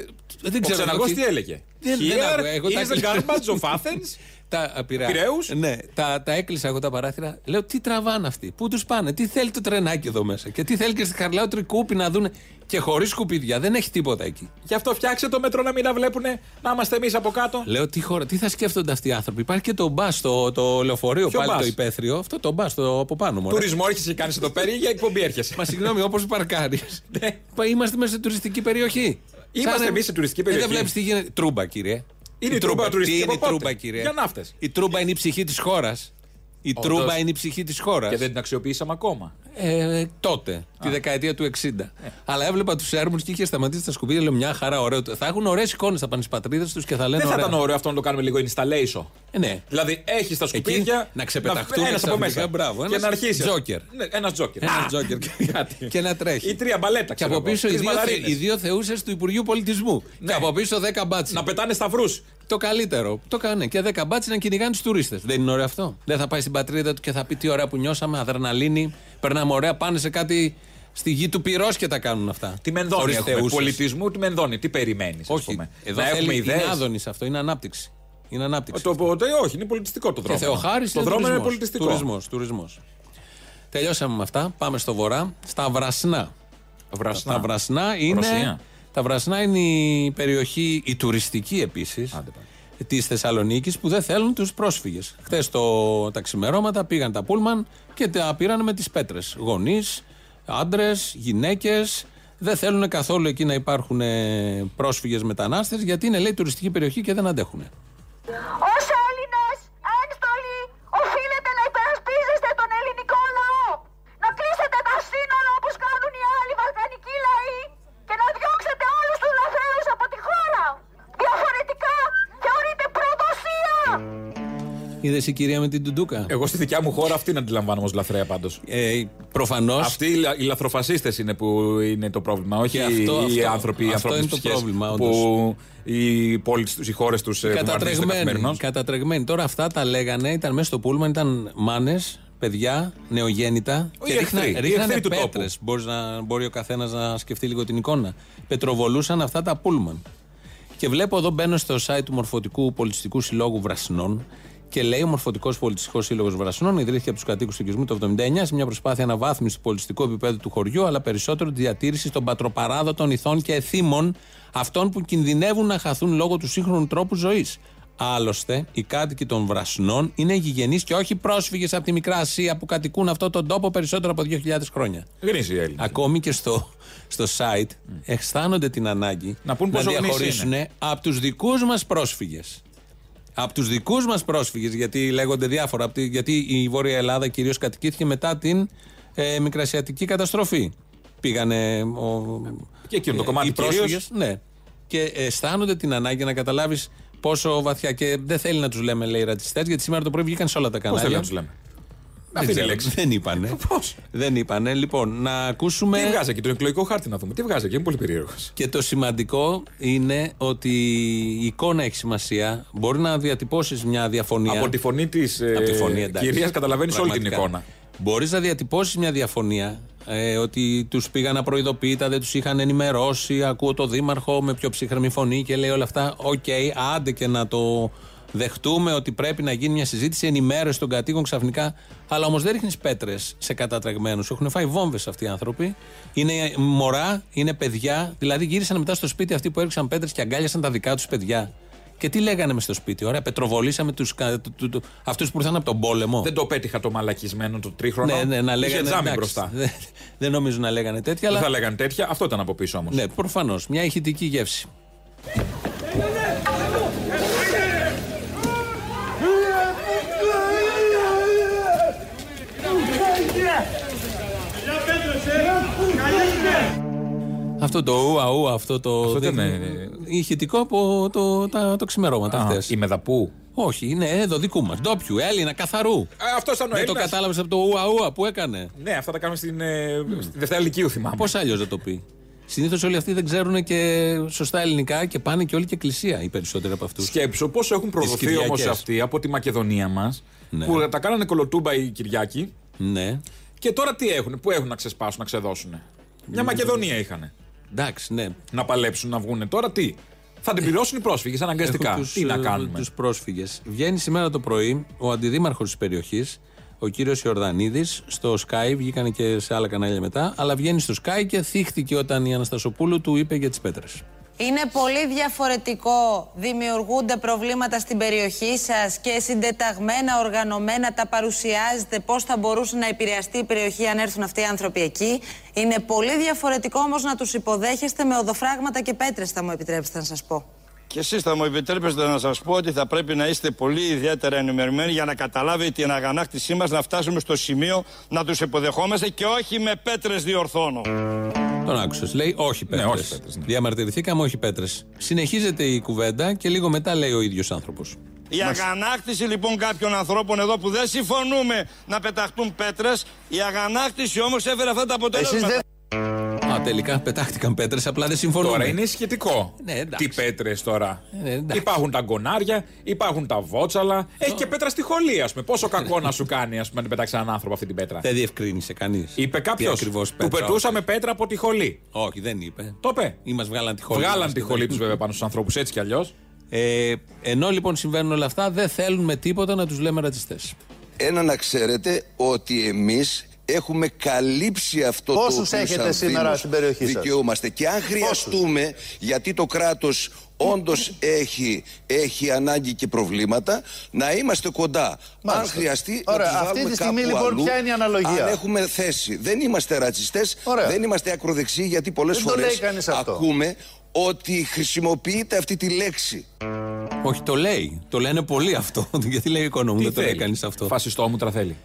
Δεν Ο ξέρω. ξεναγός όχι. τι έλεγε; Δεν- δεν Here άκουγα. Εγώ τα is the κλείσα. garbage of Athens. Τα Πειραιά. Πειραιούς; Ναι, τα, τα έκλεισα εγώ τα παράθυρα. Λέω τι τραβάνε αυτοί, πού τους πάνε, τι θέλει το τρενάκι εδώ μέσα. Και τι θέλει και στη Χαρλάου Τρικούπη να δουν και χωρίς σκουπίδια. Δεν έχει τίποτα εκεί. Γι' αυτό φτιάξε το μέτρο να μην τα βλέπουνε, να είμαστε εμείς από κάτω. Λέω τι, χώρα, τι θα σκέφτονται αυτοί οι άνθρωποι. Υπάρχει και το μπας, το, το λεωφορείο Ποιο πάλι μπας; το υπαίθριο. Αυτό το μπας το από πάνω μου. Τουρισμό έρχεσαι και κάνεις εδώ πέρα ή για εκπομπή έρχεσαι. Μα συγγνώμη, όπως παρκάρεις. Ναι. Είμαστε μέσα σε τουριστική περιοχή. Είμαστε Σαν- εμείς σε τουριστική Ε, περιοχή. δεν βλέπεις τι γίνεται. Τρούμπα, κύριε. Είναι η τρούμπα Τι τουριστική είναι η από πότε; τρούμπα, κύριε; Για ναύτες. Η τρούμπα είναι η ψυχή της χώρας. Η Όντως. τρούμπα είναι η ψυχή της χώρας. Και δεν την αξιοποιήσαμε ακόμα. Ε, τότε, τη δεκαετία του 60. Αλλά έβλεπα τους Σέρμους και είχε σταματήσει τα σκουπίδια. Λέω μια χαρά, ωραίο. Θα έχουν ωραίες εικόνες, θα πάνε στις πατρίδες τους και θα λένε. Δεν θα ωραία. ήταν ωραίο αυτό να το κάνουμε λίγο installation. Ε, ναι. Δηλαδή έχεις τα Εκεί σκουπίδια. να ξεπεταχτούν ένας από ξαφνικά, μέσα. μπράβο, και ένας να αρχίσεις. τζόκερ. Ναι, ένας τζόκερ. Ένα Α, τζόκερ κάτι. και να τρέχει. Ή τρία μπαλέτα. Και ξέρω από εγώ. πίσω οι Τρεις δύο, θε, μπαλαρίνες. οι δύο θεούσες του Υπουργείου Πολιτισμού. Ναι. Και από πίσω 10 μπάτσοι. Να πετάνε σταυρούς. Το καλύτερο. Το κάνε. Και 10 μπάτσι να κυνηγάνε τους τουρίστες. Δεν είναι ωραίο αυτό. Δεν θα πάει στην πατρίδα του και θα πει τι ωραία που νιώσαμε, αδρεναλίνη. Περνάμε ωραία, πάνε σε κάτι στη γη του πυρός και τα κάνουν αυτά. Τι μενδώνει Χωρίς έχουμε. θεούσες. Πολιτισμού, τι μενδώνει. Τι περιμένεις. Όχι. Εδώ να έχουμε θέλει, ιδέες. είναι άδωνη αυτό, είναι ανάπτυξη. Είναι ανάπτυξη. Το, το, το- όχι, είναι πολιτιστικό το Και δρόμο. Θεοχάρης Το δρόμο είναι πολιτιστικό. Τουρισμός, τουρισμός. Τελειώσαμε με αυτά. Πάμε στο βορρά. Στα Βρασνά. Βρασνά. Τα Βρασνά είναι. Ρωσία. Τα Βρασνά είναι η περιοχή, η τουριστική επίσης, Άντε πάλι. της Θεσσαλονίκης που δεν θέλουν τους πρόσφυγες. Χθες το, τα ξημερώματα πήγαν τα πούλμαν και τα πήραν με τις πέτρες. Γονείς, άντρες, γυναίκες. Δεν θέλουν καθόλου εκεί να υπάρχουν πρόσφυγες μετανάστες γιατί είναι λέει τουριστική περιοχή και δεν αντέχουν. Ως Είδες η κυρία με την τουντούκα; Εγώ στη δικιά μου χώρα αυτή να αντιλαμβάνομαι ω λαθρέα πάντως. Ε, Προφανώς. Αυτοί οι, λα- οι λαθροφασίστες είναι που είναι το πρόβλημα, όχι Και αυτό- οι αυτό- άνθρωποι, οι αυτό ανθρώπινες είναι το ψυχές πρόβλημα, Που οι πόλεις τους, οι χώρες τους Κατατρεγμένοι. Κατατρεγμένοι. Τώρα αυτά τα λέγανε, ήταν μέσα στο πούλμαν, ήταν μάνες, παιδιά, νεογέννητα. Οι εχθροί, οι ρίχνανε εχθροί του τόπου. πέτρε. Μπορείς, να, μπορεί ο καθένας να σκεφτεί λίγο την εικόνα. Πετροβολούσαν αυτά τα πούλμαν. Και βλέπω εδώ μπαίνω στο site του Μορφωτικού Πολιτιστικού Συλλόγου Βρασινών και λέει ο Μορφωτικός Πολιτιστικός Σύλλογος Βρασινών ιδρύθηκε από τους κατοίκους του οικισμού το 1979 σε μια προσπάθεια αναβάθμισης του πολιτιστικού επίπεδου του χωριού, αλλά περισσότερο της διατήρησης των πατροπαράδοτων ηθών και εθήμων αυτών που κινδυνεύουν να χαθούν λόγω του σύγχρονου τρόπου ζωής. Άλλωστε, οι κάτοικοι των Βρασινών είναι γηγενείς και όχι πρόσφυγες από τη Μικρά Ασία που κατοικούν αυτόν τον τόπο περισσότερο από 2.000 χρόνια. Γνήσιοι Έλληνες. Ακόμη και στο, στο site αισθάνονται την ανάγκη Να πούν πόσο γνήσιοι διαχωρίσουν από τους δικούς μας πρόσφυγες. Από τους δικούς μας πρόσφυγες, γιατί λέγονται διάφορα. απ' τη- γιατί η Βόρεια Ελλάδα κυρίως κατοικήθηκε μετά την ε, Μικρασιατική καταστροφή. Πήγανε. Ο, Και εκείνο το κομμάτι οι κυρίως. πρόσφυγες, Ναι. Και αισθάνονται την ανάγκη να καταλάβεις πόσο βαθιά. Και δεν θέλει να τους λέμε, λέει, ρατσιστές, γιατί σήμερα το πρωί βγήκαν σε όλα τα Πώς κανάλια. θέλει να τους λέμε; Δεν, Αυτή είναι η ξέρω, λέξη. δεν είπανε. Πώς; Δεν είπανε. Λοιπόν, να ακούσουμε. Τι βγάζει εκεί, τον εκλογικό χάρτη να δούμε. Τι βγάζει εκεί, είμαι πολύ περίεργος. Και το σημαντικό είναι ότι η εικόνα έχει σημασία. Μπορεί να διατυπώσεις μια διαφωνία. Από τη φωνή της Από τη φωνή, εντάξει. κυρίας καταλαβαίνεις όλη την Πραγματικά. εικόνα. Μπορείς να διατυπώσεις μια διαφωνία ε, ότι τους πήγαν απροειδοποίητα, δεν τους είχαν ενημερώσει. Ακούω το Δήμαρχο με πιο ψύχραιμη φωνή και λέει όλα αυτά. Οκ, άντε και να το δεχτούμε ότι πρέπει να γίνει μια συζήτηση, ενημέρωση των κατοίκων ξαφνικά. Αλλά όμως δεν ρίχνεις πέτρες σε κατατρεγμένους. Έχουν φάει βόμβες αυτοί οι άνθρωποι. Είναι μωρά, είναι παιδιά. Δηλαδή γύρισαν μετά στο σπίτι αυτοί που έριξαν πέτρες και αγκάλιασαν τα δικά τους παιδιά. Και τι λέγανε μες στο σπίτι, ωραία, πετροβολήσαμε τους, κα- του- του- του- αυτούς που ήρθαν από τον πόλεμο. Δεν το πέτυχα το μαλακισμένο το τρίχρονο. Ναι, ναι, να Είχε λέγανε. τζάμι εντάξει, μπροστά. δεν- Δεν νομίζω να λέγανε τέτοια, Δεν αλλά. θα λέγανε τέτοια. Αυτό ήταν από πίσω όμως. Ναι, προφανώς. Μια ηχητική γεύση. Αυτό το ουα ουα, αυτό το. Αυτό τι δείχνει- είναι; Ηχητικό από το, τα, το ξημερώματα χθες. Η μεδαπού. Όχι, είναι εδώ δικού μας. Ντόπιου, Έλληνα, καθαρού. Αυτός ήταν ο Δεν το Έλληνας. κατάλαβες από το ουα ουα που έκανε. Ναι, αυτά τα κάνουμε στην ε, στη Δευτέρα Λυκείου, θυμάμαι. Πώς αλλιώς να το πει. Συνήθως όλοι αυτοί δεν ξέρουν και σωστά ελληνικά και πάνε και όλοι και εκκλησία οι περισσότεροι από αυτούς. Σκέψου πόσο έχουν προδοθεί όμως Κυριακές. αυτοί από τη Μακεδονία μας Ναι. που τα κάνανε κολοτούμπα οι Κυριάκοι Ναι. και τώρα τι έχουν, που έχουν να ξεσπάσουν, να ξεδώσουν. Μια Μακεδονία είχαν. Εντάξει, ναι. Να παλέψουν να βγουν. Τώρα τι; Θα την πληρώσουν οι πρόσφυγες αναγκαστικά. Τι να κάνουμε; Τους πρόσφυγες. Βγαίνει σήμερα το πρωί ο αντιδήμαρχος της περιοχής, ο κύριος Ιορδανίδης, στο Sky, βγήκανε και σε άλλα κανάλια μετά, αλλά βγαίνει στο Sky και θύχτηκε όταν η Αναστασοπούλου του είπε για τις πέτρες. Είναι πολύ διαφορετικό. Δημιουργούνται προβλήματα στην περιοχή σας και συντεταγμένα, οργανωμένα τα παρουσιάζετε πώς θα μπορούσε να επηρεαστεί η περιοχή αν έρθουν αυτοί οι άνθρωποι εκεί. Είναι πολύ διαφορετικό όμως να τους υποδέχεστε με οδοφράγματα και πέτρες, θα μου επιτρέψετε να σας πω. Και εσείς θα μου επιτρέπετε να σας πω ότι θα πρέπει να είστε πολύ ιδιαίτερα ενημερωμένοι για να καταλάβετε την αγανάκτησή μας να φτάσουμε στο σημείο να τους υποδεχόμαστε και όχι με πέτρες διορθώνω. Τον άκουσες. Λέει όχι πέτρες. όχι πέτρες, ναι. Διαμαρτυρηθήκαμε, όχι πέτρες. Συνεχίζεται η κουβέντα και λίγο μετά λέει ο ίδιος άνθρωπος. Η αγανάκτηση λοιπόν κάποιων ανθρώπων εδώ που δεν συμφωνούμε να πεταχτούν πέτρες, η αγανάκτηση όμως έφερε αυτά τα αποτελέσματα. Α, τελικά πετάχτηκαν πέτρες, απλά δεν συμφωνούμε. Τώρα είναι σχετικό. Ναι, εντάξει. Τι πέτρες τώρα; Ε, εντάξει. υπάρχουν τα γκονάρια, υπάρχουν τα βότσαλα. Έχει και πέτρα στη χολή, ας πούμε. Πόσο κακό να σου κάνει, ας πούμε, να πετάξει έναν άνθρωπο αυτή την πέτρα. Δεν διευκρίνησε κανείς. Είπε κάποιος. Του πετούσαμε πέτρα από τη χολή. Όχι, δεν είπε. Το είπε. Ή μας βγάλαν τη χολή. Βγάλαν μας τη και χολή δεν- τους βέβαια πάνω στους ανθρώπους έτσι κι αλλιώς. Ε, ενώ λοιπόν συμβαίνουν όλα αυτά, δεν θέλουν με τίποτα να τους λέμε ρατσιστές. Ένα να ξέρετε ότι εμείς έχουμε καλύψει αυτό Πόσους το οποίο έχετε σαν σήμερα Δήμος στην περιοχή σας; δικαιούμαστε. Και αν χρειαστούμε, γιατί το κράτος όντως έχει, έχει ανάγκη και προβλήματα, να είμαστε κοντά. Μάλιστα. Αν χρειαστεί, Ωραία, να τους αυτή βάλουμε τη στιγμή, κάπου λοιπόν, αλλού, ποια είναι η αναλογία; Αν έχουμε θέση. Δεν είμαστε ρατσιστές, Ωραία. δεν είμαστε ακροδεξιοί, γιατί πολλές Δεν το φορές λέει κανείς αυτό. ακούμε ότι χρησιμοποιείται αυτή τη λέξη. Όχι, το λέει. Το λένε πολύ αυτό. Γιατί λέει οικονομού, Τι δεν το λέει θέλει; κανείς αυτό. Φασιστό μου θέλει.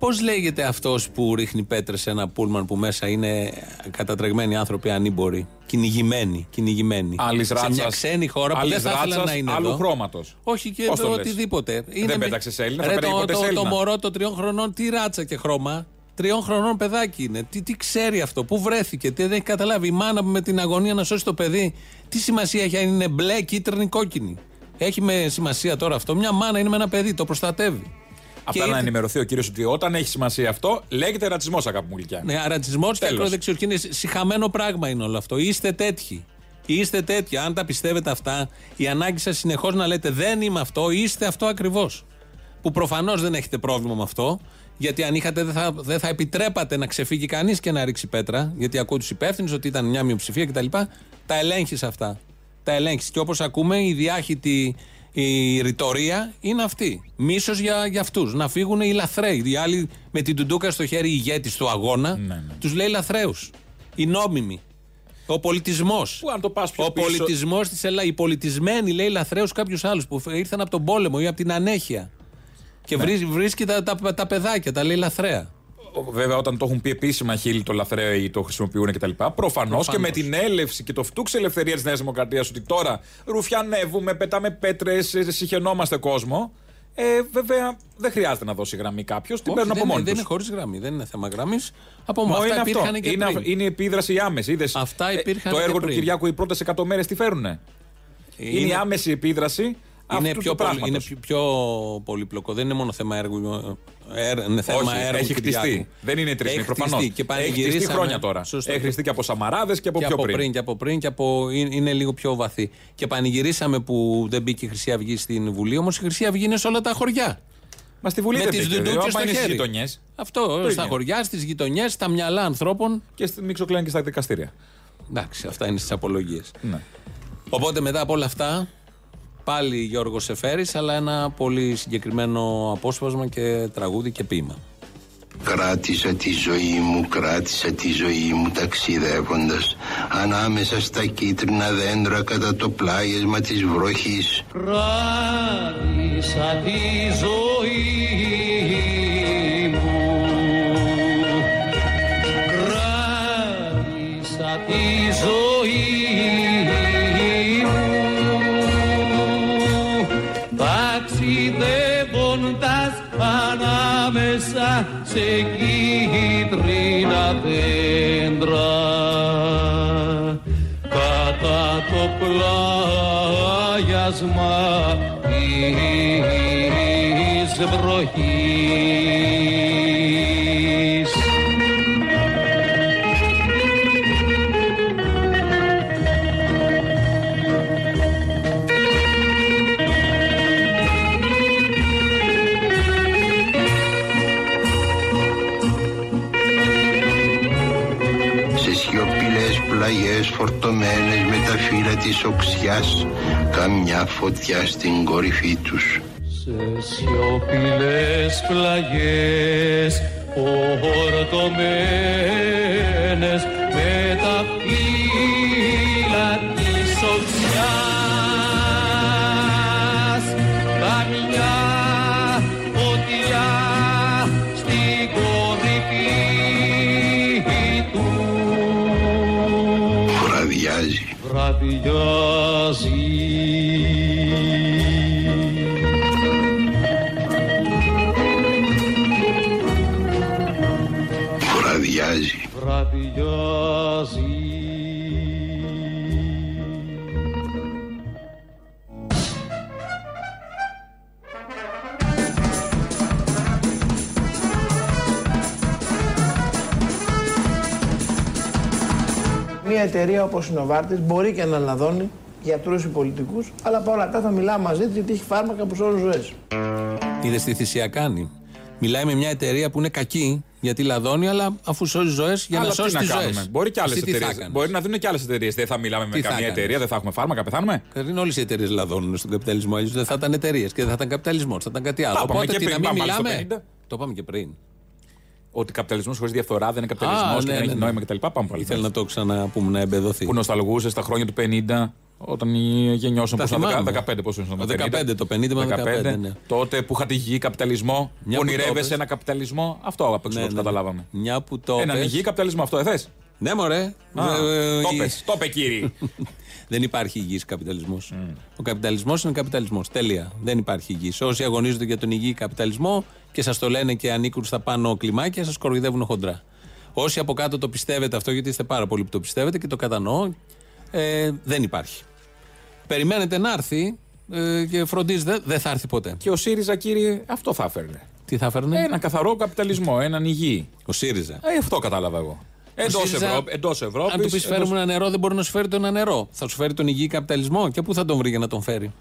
Πώς λέγεται αυτός που ρίχνει πέτρες σε ένα πούλμαν που μέσα είναι κατατρεγμένοι άνθρωποι ανήμποροι, κυνηγημένοι. κυνηγημένοι. Άλλης σε μια ράτσας, ξένη χώρα που άλλης δεν θα ήθελαν ράτσας, να είναι άλλου εδώ. χρώματος. Όχι και Πώς το το λες; οτιδήποτε. Δεν πέταξες Έλληνα, θα Ρε, πέταγε το, ποτέ το, σε το, Έλληνα. μωρό των τριών χρονών, τι ράτσα και χρώμα. Τριών χρονών παιδάκι είναι. Τι, τι ξέρει αυτό, πού βρέθηκε, τι δεν έχει καταλάβει. Η μάνα που με την αγωνία να σώσει το παιδί, τι σημασία έχει αν είναι μπλε, κίτρινη, κόκκινη; Έχει με σημασία τώρα αυτό; Μια μάνα είναι με ένα παιδί, το προστατεύει. Απλά Και να ήρθε- ενημερωθεί ο κύριος ότι όταν έχει σημασία αυτό, λέγεται ρατσισμός, αγάπη μου γλυκιά. Ναι, ρατσισμός και Τέλος. ακροδεξιορχή είναι συχαμένο πράγμα είναι όλο αυτό. Είστε τέτοιοι. Είστε τέτοιοι. Αν τα πιστεύετε αυτά, η ανάγκη σας συνεχώς να λέτε δεν είμαι αυτό, είστε αυτό ακριβώς. Που προφανώς δεν έχετε πρόβλημα με αυτό, γιατί αν είχατε δεν θα, δεν θα επιτρέπατε να ξεφύγει κανείς και να ρίξει πέτρα, γιατί ακούω τους υπεύθυνους ότι ήταν μια μειοψηφία κτλ. Τα ελέγχεις αυτά. Τα ελέγχεις. Και όπως ακούμε, η διάχυτη η ρητορία είναι αυτή. Μίσος για, για αυτούς. Να φύγουν οι λαθρέοι. Οι άλλοι με την τουντούκα στο χέρι, ηγέτη του αγώνα, Ναι, τους λέει λαθρέους. Οι νόμιμοι. Ο πολιτισμός. Πού αν το πας πιο Ο πίσω- πολιτισμός της Ελλάδα. Οι πολιτισμένοι λέει λαθρέους κάποιου άλλου που ήρθαν από τον πόλεμο ή από την ανέχεια. Και Ναι. βρει- βρίσκει τα, τα, τα παιδάκια, τα λέει λαθρέα. Βέβαια, όταν το έχουν πει επίσημα χείλη το λαθρέα ή το χρησιμοποιούν κτλ. Προφανώς και με την έλευση και το φτούξ ελευθερίας τη Νέας Δημοκρατίας ότι τώρα ρουφιανεύουμε, πετάμε πέτρες, συχαινόμαστε κόσμο. Ε, βέβαια, δεν χρειάζεται να δώσει γραμμή κάποιος. Την Όχι, παίρνουν από δεν, μόνοι είναι- δεν τους. είναι χωρίς γραμμή, δεν είναι θέμα γραμμής. Από Μα μόνο είναι αυτά αυτό. υπήρχαν και είναι, πριν. αυ- είναι η επίδραση η άμεση. Είδες, Αυτά ε, υπήρχαν το και έργο του πριν. Κυριάκου οι πρώτες 100 μέρες τι φέρουνε; Είναι, η άμεση επίδραση είναι αυτού πιο, του πολυ- πράγματος. είναι πιο, πιο πολύπλοκο. Δεν είναι μόνο θέμα έργου. ε, ε, είναι θέμα Όχι, έργου έχει Κυριάκου. χτιστεί. Δεν είναι τρεις Έχει μήνε προφανώ. χτιστεί και Έχει χτιστεί πανηγυρίσαμε- χρόνια τώρα. Σωστό. Έχει χτιστεί και από Σαμαράδες και από και πιο από πριν. πριν. και από πριν και από, είναι, είναι λίγο πιο βαθύ. Και πανηγυρίσαμε που δεν μπήκε η Χρυσή Αυγή στην Βουλή, όμως η Χρυσή Αυγή είναι σε όλα τα χωριά. Μα στη Βουλή με δεν τις μπήκε, δουντούκες δηλαδή, στο άμα είναι στις χέρι. γειτονιές. Αυτό, Το στα ίδιο. χωριά, στις γειτονιές, στα μυαλά ανθρώπων. Και στη Μίξοκλέν και στα δικαστήρια. Εντάξει, αυτά είναι στις απολογίες. Ναι. Οπότε μετά από όλα αυτά, πάλι Γιώργος Εφέρη, αλλά ένα πολύ συγκεκριμένο απόσπασμα και τραγούδι και ποίημα. Κράτησα τη ζωή μου, κράτησα τη ζωή μου ταξιδεύοντας ανάμεσα στα κίτρινα δέντρα κατά το πλάγισμα της βροχής. Κράτησα τη ζωή μου Κράτησα τη ζωή σε κίτρινα δέντρα κατά το πλάγιασμα της βροχής. Της οξιάς καμιά φωτιά στην κορυφή τους. Σε σιωπηλές πλαγιές φορτωμένες your Μια εταιρεία όπως η Νοβάρτη μπορεί και να λαδώνει γιατρούς ή πολιτικούς, αλλά παρόλα αυτά θα μιλάμε μαζί της γιατί έχει φάρμακα που σώζουν ζωές. Είδες τι θυσία κάνει. Μιλάει με μια εταιρεία που είναι κακή γιατί λαδώνει, αλλά αφού σώζει ζωές για Αλλά να τι σώσει να τις κάνουμε; ζωές. Μπορεί και άλλες εταιρείες. Μπορεί να δίνουν και άλλες εταιρείες. Δεν θα μιλάμε με Τι θα καμία κάνεις; εταιρεία, δεν θα έχουμε φάρμακα, πεθάνουμε; Είναι όλες οι εταιρείες λαδώνουν στον καπιταλισμό. Αλλιώς δεν θα ήταν εταιρείες και δεν θα ήταν καπιταλισμός. Θα ήταν κάτι άλλο. Τα είπαμε Οπότε και τι να πριν, μην πάμε πάλι μιλάμε; στο 50. Το είπαμε και πριν. Ότι καπιταλισμός χωρίς διαφθορά δεν είναι καπιταλισμός και ναι, δεν ναι, έχει ναι. νόημα κτλ. Πάμε πάλι. Ήθελα να το ξαναπούμε να εμπεδοθεί. Που νοσταλγούσες στα χρόνια του 50, όταν γεννιώσαν Τα πόσο ήταν, θυμάμαι. 15 πόσο ήσουν. Το 15, το 50 με 15, ναι. Τότε που είχατε υγιή καπιταλισμό, Μια που που το ονειρεύεσαι έπες. ένα καπιταλισμό. Αυτό απ' έξω Ναι, το ναι. καταλάβαμε. Μια που το Έναν πες. υγιή καπιταλισμό, αυτό εθέ. Ναι, μωρέ. Α, Ε, το η- πες, το είπε κύριε. Δεν υπάρχει υγιή καπιταλισμός. Ο καπιταλισμός είναι καπιταλισμός. Τέλεια. Δεν υπάρχει υγιή. Όσοι αγωνίζονται για τον υγιή καπιταλισμό και σας το λένε και ανήκουν στα πάνω κλιμάκια, σας κοροϊδεύουν χοντρά. Όσοι από κάτω το πιστεύετε αυτό, γιατί είστε πάρα πολλοί που το πιστεύετε και το κατανοώ, ε, δεν υπάρχει. Περιμένετε να έρθει ε, και φροντίζετε, δεν θα έρθει ποτέ. Και ο ΣΥΡΙΖΑ, κύριε, αυτό θα έφερνε. Τι θα έφερνε, Ένα καθαρό καπιταλισμό, έναν υγιή. ο ΣΥΡΙΖΑ. Ε, αυτό κατάλαβα εγώ. Εντός ΣΥΡΙΖΑ, Ευρώπη. Εντός Ευρώπης, Αν του πεις εντός- φέρουμε ένα νερό, δεν μπορεί να σου φέρει το ένα νερό. Θα σου φέρει τον υγιή καπιταλισμό και πού θα τον βρει για να τον φέρει;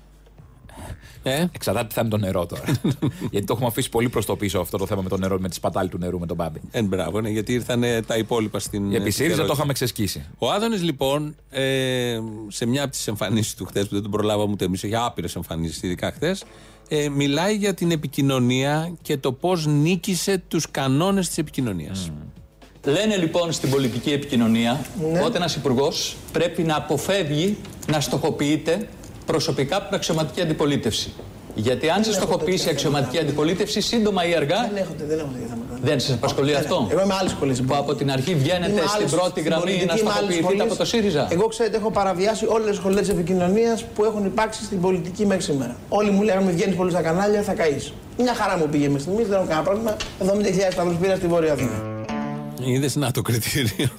Ε, Εξαρτάται τι θα είναι το νερό τώρα. Γιατί το έχουμε αφήσει πολύ προς το πίσω αυτό το θέμα με το νερό, με τη σπατάλη του νερού, με τον Μπάμπη. ε, μπράβο, ναι, γιατί ήρθαν ε, τα υπόλοιπα στην. Επί ε, ΣΥΡΙΖΑ το ερώτηση. είχαμε ξεσκίσει. Ο Άδωνης λοιπόν, ε, σε μια από τις εμφανίσεις του χθες που δεν τον προλάβαμε ούτε εμείς, είχε άπειρες εμφανίσεις, ειδικά χθες, ε, μιλάει για την επικοινωνία και το πώς νίκησε τους κανόνες της επικοινωνίας. Λένε λοιπόν στην πολιτική επικοινωνία ότι ένας υπουργός πρέπει να αποφεύγει να στοχοποιείται προσωπικά από την αξιωματική αντιπολίτευση. Γιατί αν σε στοχοποιήσει η αξιωματική αντιπολίτευση, σύντομα ή αργά Δεν έχω, δεν έχω τέτοια θέματα. δεν σα απασχολεί αυτό; Εγώ είμαι άλλης σχολής. Που από την αρχή βγαίνετε Είμαι στην άλλης- πρώτη γραμμή πολιτική να είμαι άλλης στοχοποιηθείτε σχολής. από το ΣΥΡΙΖΑ; Εγώ ξέρετε, έχω παραβιάσει όλες τις σχολές της επικοινωνίας που έχουν υπάρξει στην πολιτική μέχρι σήμερα. Όλοι μου λέγανε: Βγαίνεις πολύ στα κανάλια, θα καείς. Μια χαρά μου πήγε μέχρι στιγμής, δεν έχω κανένα πρόβλημα. 70.000 σταυρού πήρα στη Βόρεια Αθήνα. Είδες να το κριτήριο.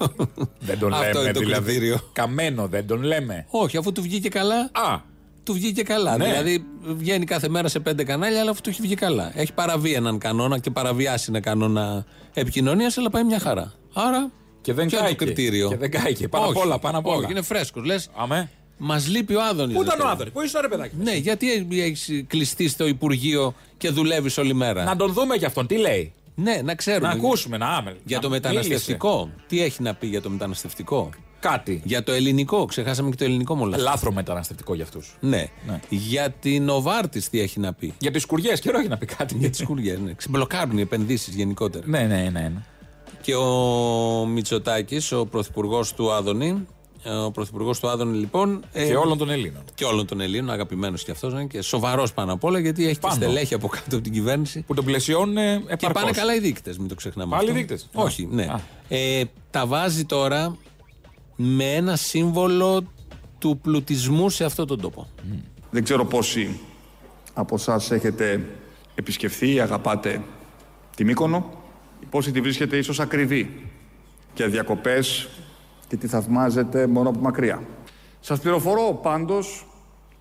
Δεν τον Αυτό λέμε είναι το δηλαδή. κριτήριο. Καμένο δεν τον λέμε. Όχι, αφού του βγήκε καλά. Α, Του βγήκε καλά. Ναι. Δηλαδή βγαίνει κάθε μέρα σε πέντε κανάλια, αλλά αφού του έχει βγει καλά. Έχει παραβεί έναν κανόνα και παραβιάσει ένα κανόνα επικοινωνίας, αλλά πάει μια χαρά. Άρα. Και δεν ποιο είναι το κάηκε. κριτήριο; Και δεν κάηκε. Πάνω απ' Όχι, όλα, πάνω απ' όλα. Όχι, είναι φρέσκος. Λες, αμέ. μας λείπει ο Άδωνης. Πού ήταν ο Άδωνης, πού είσαι ρε παιδάκι. Ναι, γιατί έχεις κλειστεί στο Υπουργείο και δουλεύεις όλη μέρα; Να τον δούμε κι αυτόν, τι λέει; Ναι, να ξέρουμε. Να ακούσουμε, να άμε. Για να το μίλησε. μεταναστευτικό. Τι έχει να πει για το μεταναστευτικό; Κάτι. Για το ελληνικό, ξεχάσαμε και το ελληνικό μου Λάθρο μεταναστευτικό για αυτούς. Ναι. Ναι. Για την Οβάρτης τι έχει να πει; Για τις σκουριέ, καιρό έχει να πει κάτι. Για τις κουριές, ναι. Ξεμπλοκάρουν οι επενδύσεις γενικότερα. Ναι, ναι, ναι. ναι. Και ο Μητσοτάκης, ο πρωθυπουργός του Άδωνη, ε, ο πρωθυπουργός του Άδωνη λοιπόν. ε, Και όλων των Ελλήνων. Και όλων των Ελλήνων, αγαπημένος και αυτός και σοβαρός πάνω απ' όλα, γιατί έχει Πάνω. και στελέχη από κάτω από την κυβέρνηση. Που τον πλαισιώνουν Και επαρκώς. πάνε καλά οι δείκτες, μην το ξεχνάμε. Πάλι αυτό. δείκτες. Όχι, ναι. Α. Ε, τα βάζει τώρα με ένα σύμβολο του πλουτισμού σε αυτόν τον τόπο. Δεν ξέρω πόσοι από εσάς έχετε επισκεφθεί ή αγαπάτε τη Μύκονο, πόσοι τη βρίσκετε ίσως ακριβή και διακοπές και τη θαυμάζετε μόνο από μακριά. Σας πληροφορώ πάντως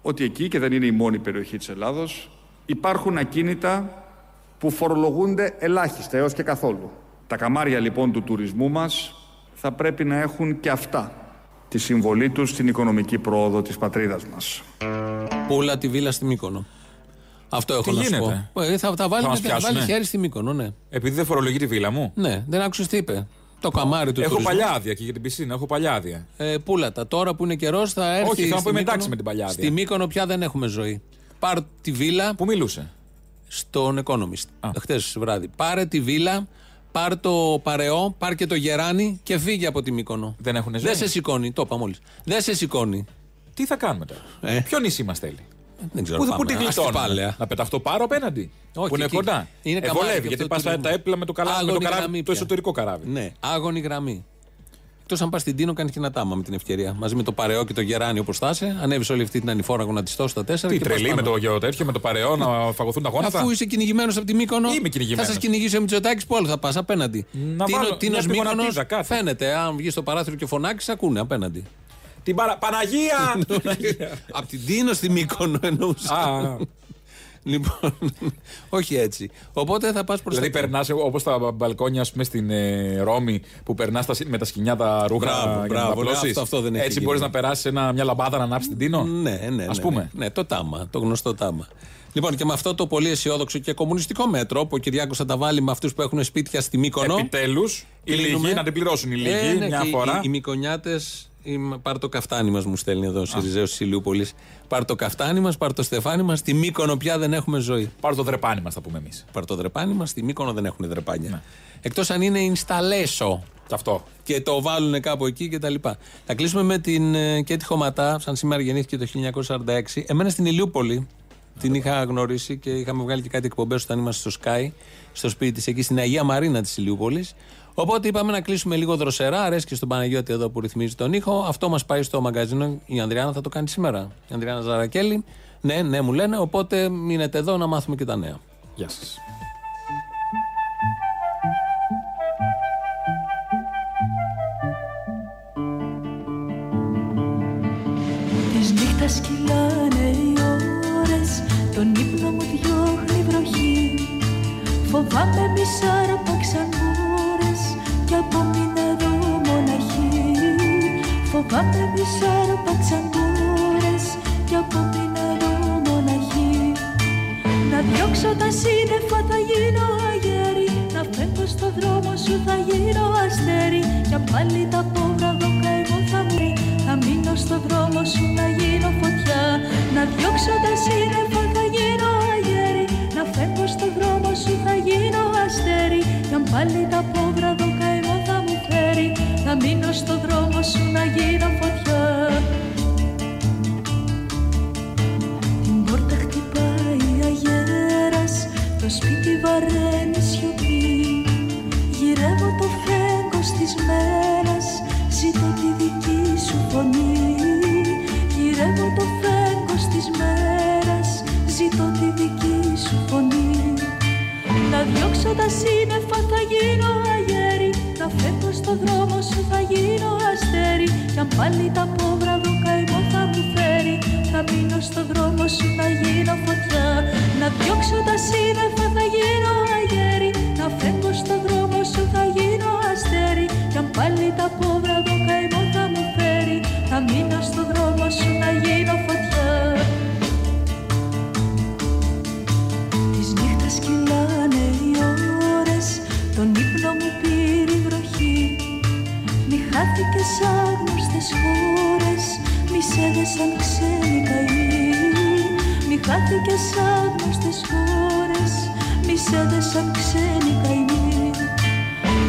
ότι εκεί, και δεν είναι η μόνη περιοχή της Ελλάδος, υπάρχουν ακίνητα που φορολογούνται ελάχιστα έως και καθόλου. Τα καμάρια λοιπόν του τουρισμού μας θα πρέπει να έχουν και αυτά τη συμβολή τους στην οικονομική πρόοδο της πατρίδας μας. Πούλα τη βίλα στη Μύκονο. Αυτό έχω Τι να σου γίνεται; πω. Ε, θα, θα βάλει, Θα μας θα βάλει πιάσουνε; χέρι στη Μύκονο, ναι. Επειδή δεν φορολογεί τη βίλα μου; Ναι, δεν άκουσες τι είπε; Το καμάρι του Έχω τουρισμού. παλιά άδεια και για την πισίνα, έχω παλιά άδεια. Ε, πούλατα. Τώρα που είναι καιρός θα έρθει. Όχι, θέλω να στη πω Μύκονο. εντάξει με την παλιά άδεια. Στη Μύκονο πια δεν έχουμε ζωή. Πάρ τη βίλα. Πού μιλούσε; Στον Economist. Χθες βράδυ. Πάρε τη βίλα, πάρ το παρεό, πάρ και το γεράνι και φύγε από τη Μύκονο. Δεν έχουν ζωή. Δεν σε σηκώνει. Το είπα μόλις. Δεν σε σηκώνει. Τι θα κάνουμε τώρα; Ε. Ποιο νησί μας θέλει; Δεν ξέρω. Πού, πάμε. πού τη Ας την γλιτώνουμε. πάλαια. Να πεταχτώ πάρω απέναντι; Όχι, που είναι εκεί- κοντά. είναι ε, καμάρι βολεύει, και γιατί αυτό πας του τουρισμού. τα έπλα με το, καλά, με το, Άγωνη καράβι, γραμμή το πια. εσωτερικό καράβι. Ναι, άγωνη γραμμή. Εκτός αν πας στην Τίνο, κάνεις και ένα τάμα με την ευκαιρία. Μαζί με το παρεό και το γεράνι όπως θα είσαι, ανέβεις όλη αυτή την ανηφόρα γονατιστό στα τέσσερα. Τι και πας τρελή με πάνω. το γεω τέτοιο, με το παρεό να φαγωθούν τα γόνατα; Αφού είσαι κυνηγημένος από τη Μύκονο, Είμαι κυνηγημένος. θα σας κυνηγήσει ο Μητσοτάκης που άλλο θα πας απέναντι. Να βάλω Τίνος μια Μύκονος, πηγονατίδα, κάτι. φαίνεται. Αν βγεις στο παράθυρο και φωνάξεις, ακούνε απέναντι. Την παρα... Παναγία! από την Τίνο στη Μύκονο εννοούσα. Α, λοιπόν, όχι έτσι. Οπότε θα πας προς δηλαδή περνάς όπως τα μπαλκόνια ας πούμε, στην ε, Ρώμη που περνάς με τα σκοινιά τα ρούχα Μπράβο, για να μπράβο, τα ναι, απλώσεις. αυτό- αυτό δεν έχει Έτσι γίνει. μπορεί να περάσεις μια λαμπάδα να ανάψεις την Τίνο; Ναι, ναι, ναι. Ας ναι, πούμε. Ναι, το τάμα, το γνωστό τάμα. Λοιπόν, και με αυτό το πολύ αισιόδοξο και κομμουνιστικό μέτρο που ο Κυριάκος θα τα βάλει με αυτούς που έχουν σπίτια στη Μύκονο. Επιτέλους, οι Κλείνουμε. λίγοι να την πληρώσουν οι λίγοι Ε, ναι, μια και οι- φορά. Οι, οι Μικονιάτε, πάρ το καφτάνι μας, μου στέλνει εδώ ο Σιριζέος της Ηλιούπολης. Πάρ το καφτάνι μας, πάρ το στεφάνι μας. Στη Μύκονο πια δεν έχουμε ζωή. Πάρω το δρεπάνι μας, θα πούμε εμείς. Πάρ το δρεπάνι μας, στη Μύκονο δεν έχουν δρεπάνια. Ναι. Εκτός αν είναι installation. Και αυτό. Και το βάλουν κάπου εκεί και τα λοιπά. Θα κλείσουμε με την ε, Κέτη Χωματά, σαν σήμερα γεννήθηκε το 1946. Εμένα στην Ηλιούπολη την είχα γνωρίσει και είχαμε βγάλει και κάτι εκπομπές όταν είμαστε στο Sky, στο σπίτι της, εκεί στην Αγία Μαρίνα της Ηλιούπολης. Οπότε είπαμε να κλείσουμε λίγο δροσερά. Αρέσει και στον Παναγιώτη εδώ που ρυθμίζει τον ήχο. Αυτό μας πάει στο μαγκαζίνο. Η Ανδριάνα θα το κάνει σήμερα. Η Ανδριάνα Ζαρακέλη. Ναι, ναι, μου λένε. Οπότε μείνετε εδώ να μάθουμε και τα νέα. Γεια σας. Της νύχτας κυλάνε οι ώρες Τον ύπνο μου διώχνει η βροχή Φοβάμαι μη σάρπαξαν μπόρες Κι απομείνω εδώ μοναχή. Φοβάμαι μη σάρπαξαν μπόρες Κι απομείνω εδώ μοναχή. Να διώξω τα σύννεφα θα γίνω αγέρι. Να φεύγω στο δρόμο σου θα γίνω αστέρι. Κι αν πάλι τα πόβρα δω καημό θα μου ρει, Θα μείνω στο δρόμο σου να γίνω φωτιά. Να διώξω τα σύννεφα θα γίνω αγέρι. Να φεύγω στο δρόμο σου θα γίνω αστέρι. Κι αν πάλι τα Θα μείνω στο δρόμο σου να γίνω φωτιά. Την πόρτα χτυπάει αγέρας Το σπίτι βαραίνει Να διώξω τα σύννεφα θα γίνω αγέρι Να φεύγω στο δρόμο σου θα γίνω αστέρι. Κι αν πάλι τα πόβρα δω καημό θα μου φέρει Θα μείνω στο δρόμο σου να γίνω φωτιά. Τις νύχτες κυλάνε οι ώρες Τον ύπνο μου πήρε η βροχή. Μη χάθηκες άγνωστες σαν ξένοι καημοί Μη χάθηκες άγνωστες χώρες Μη σε δε σαν ξένοι καημοί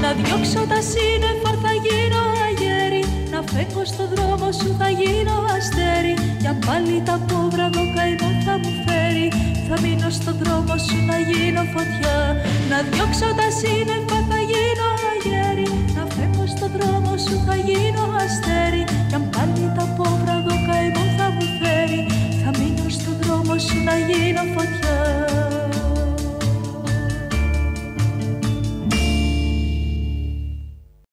Να διώξω τα σύννεφα θα γίνω αγέρι. Να φεύγω στο δρόμο σου θα γίνω αστέρι. Για πάλι τα πόβραδο καημό θα μου φέρει. Θα μείνω στο δρόμο σου να γίνω φωτιά. Να διώξω τα σύννεφα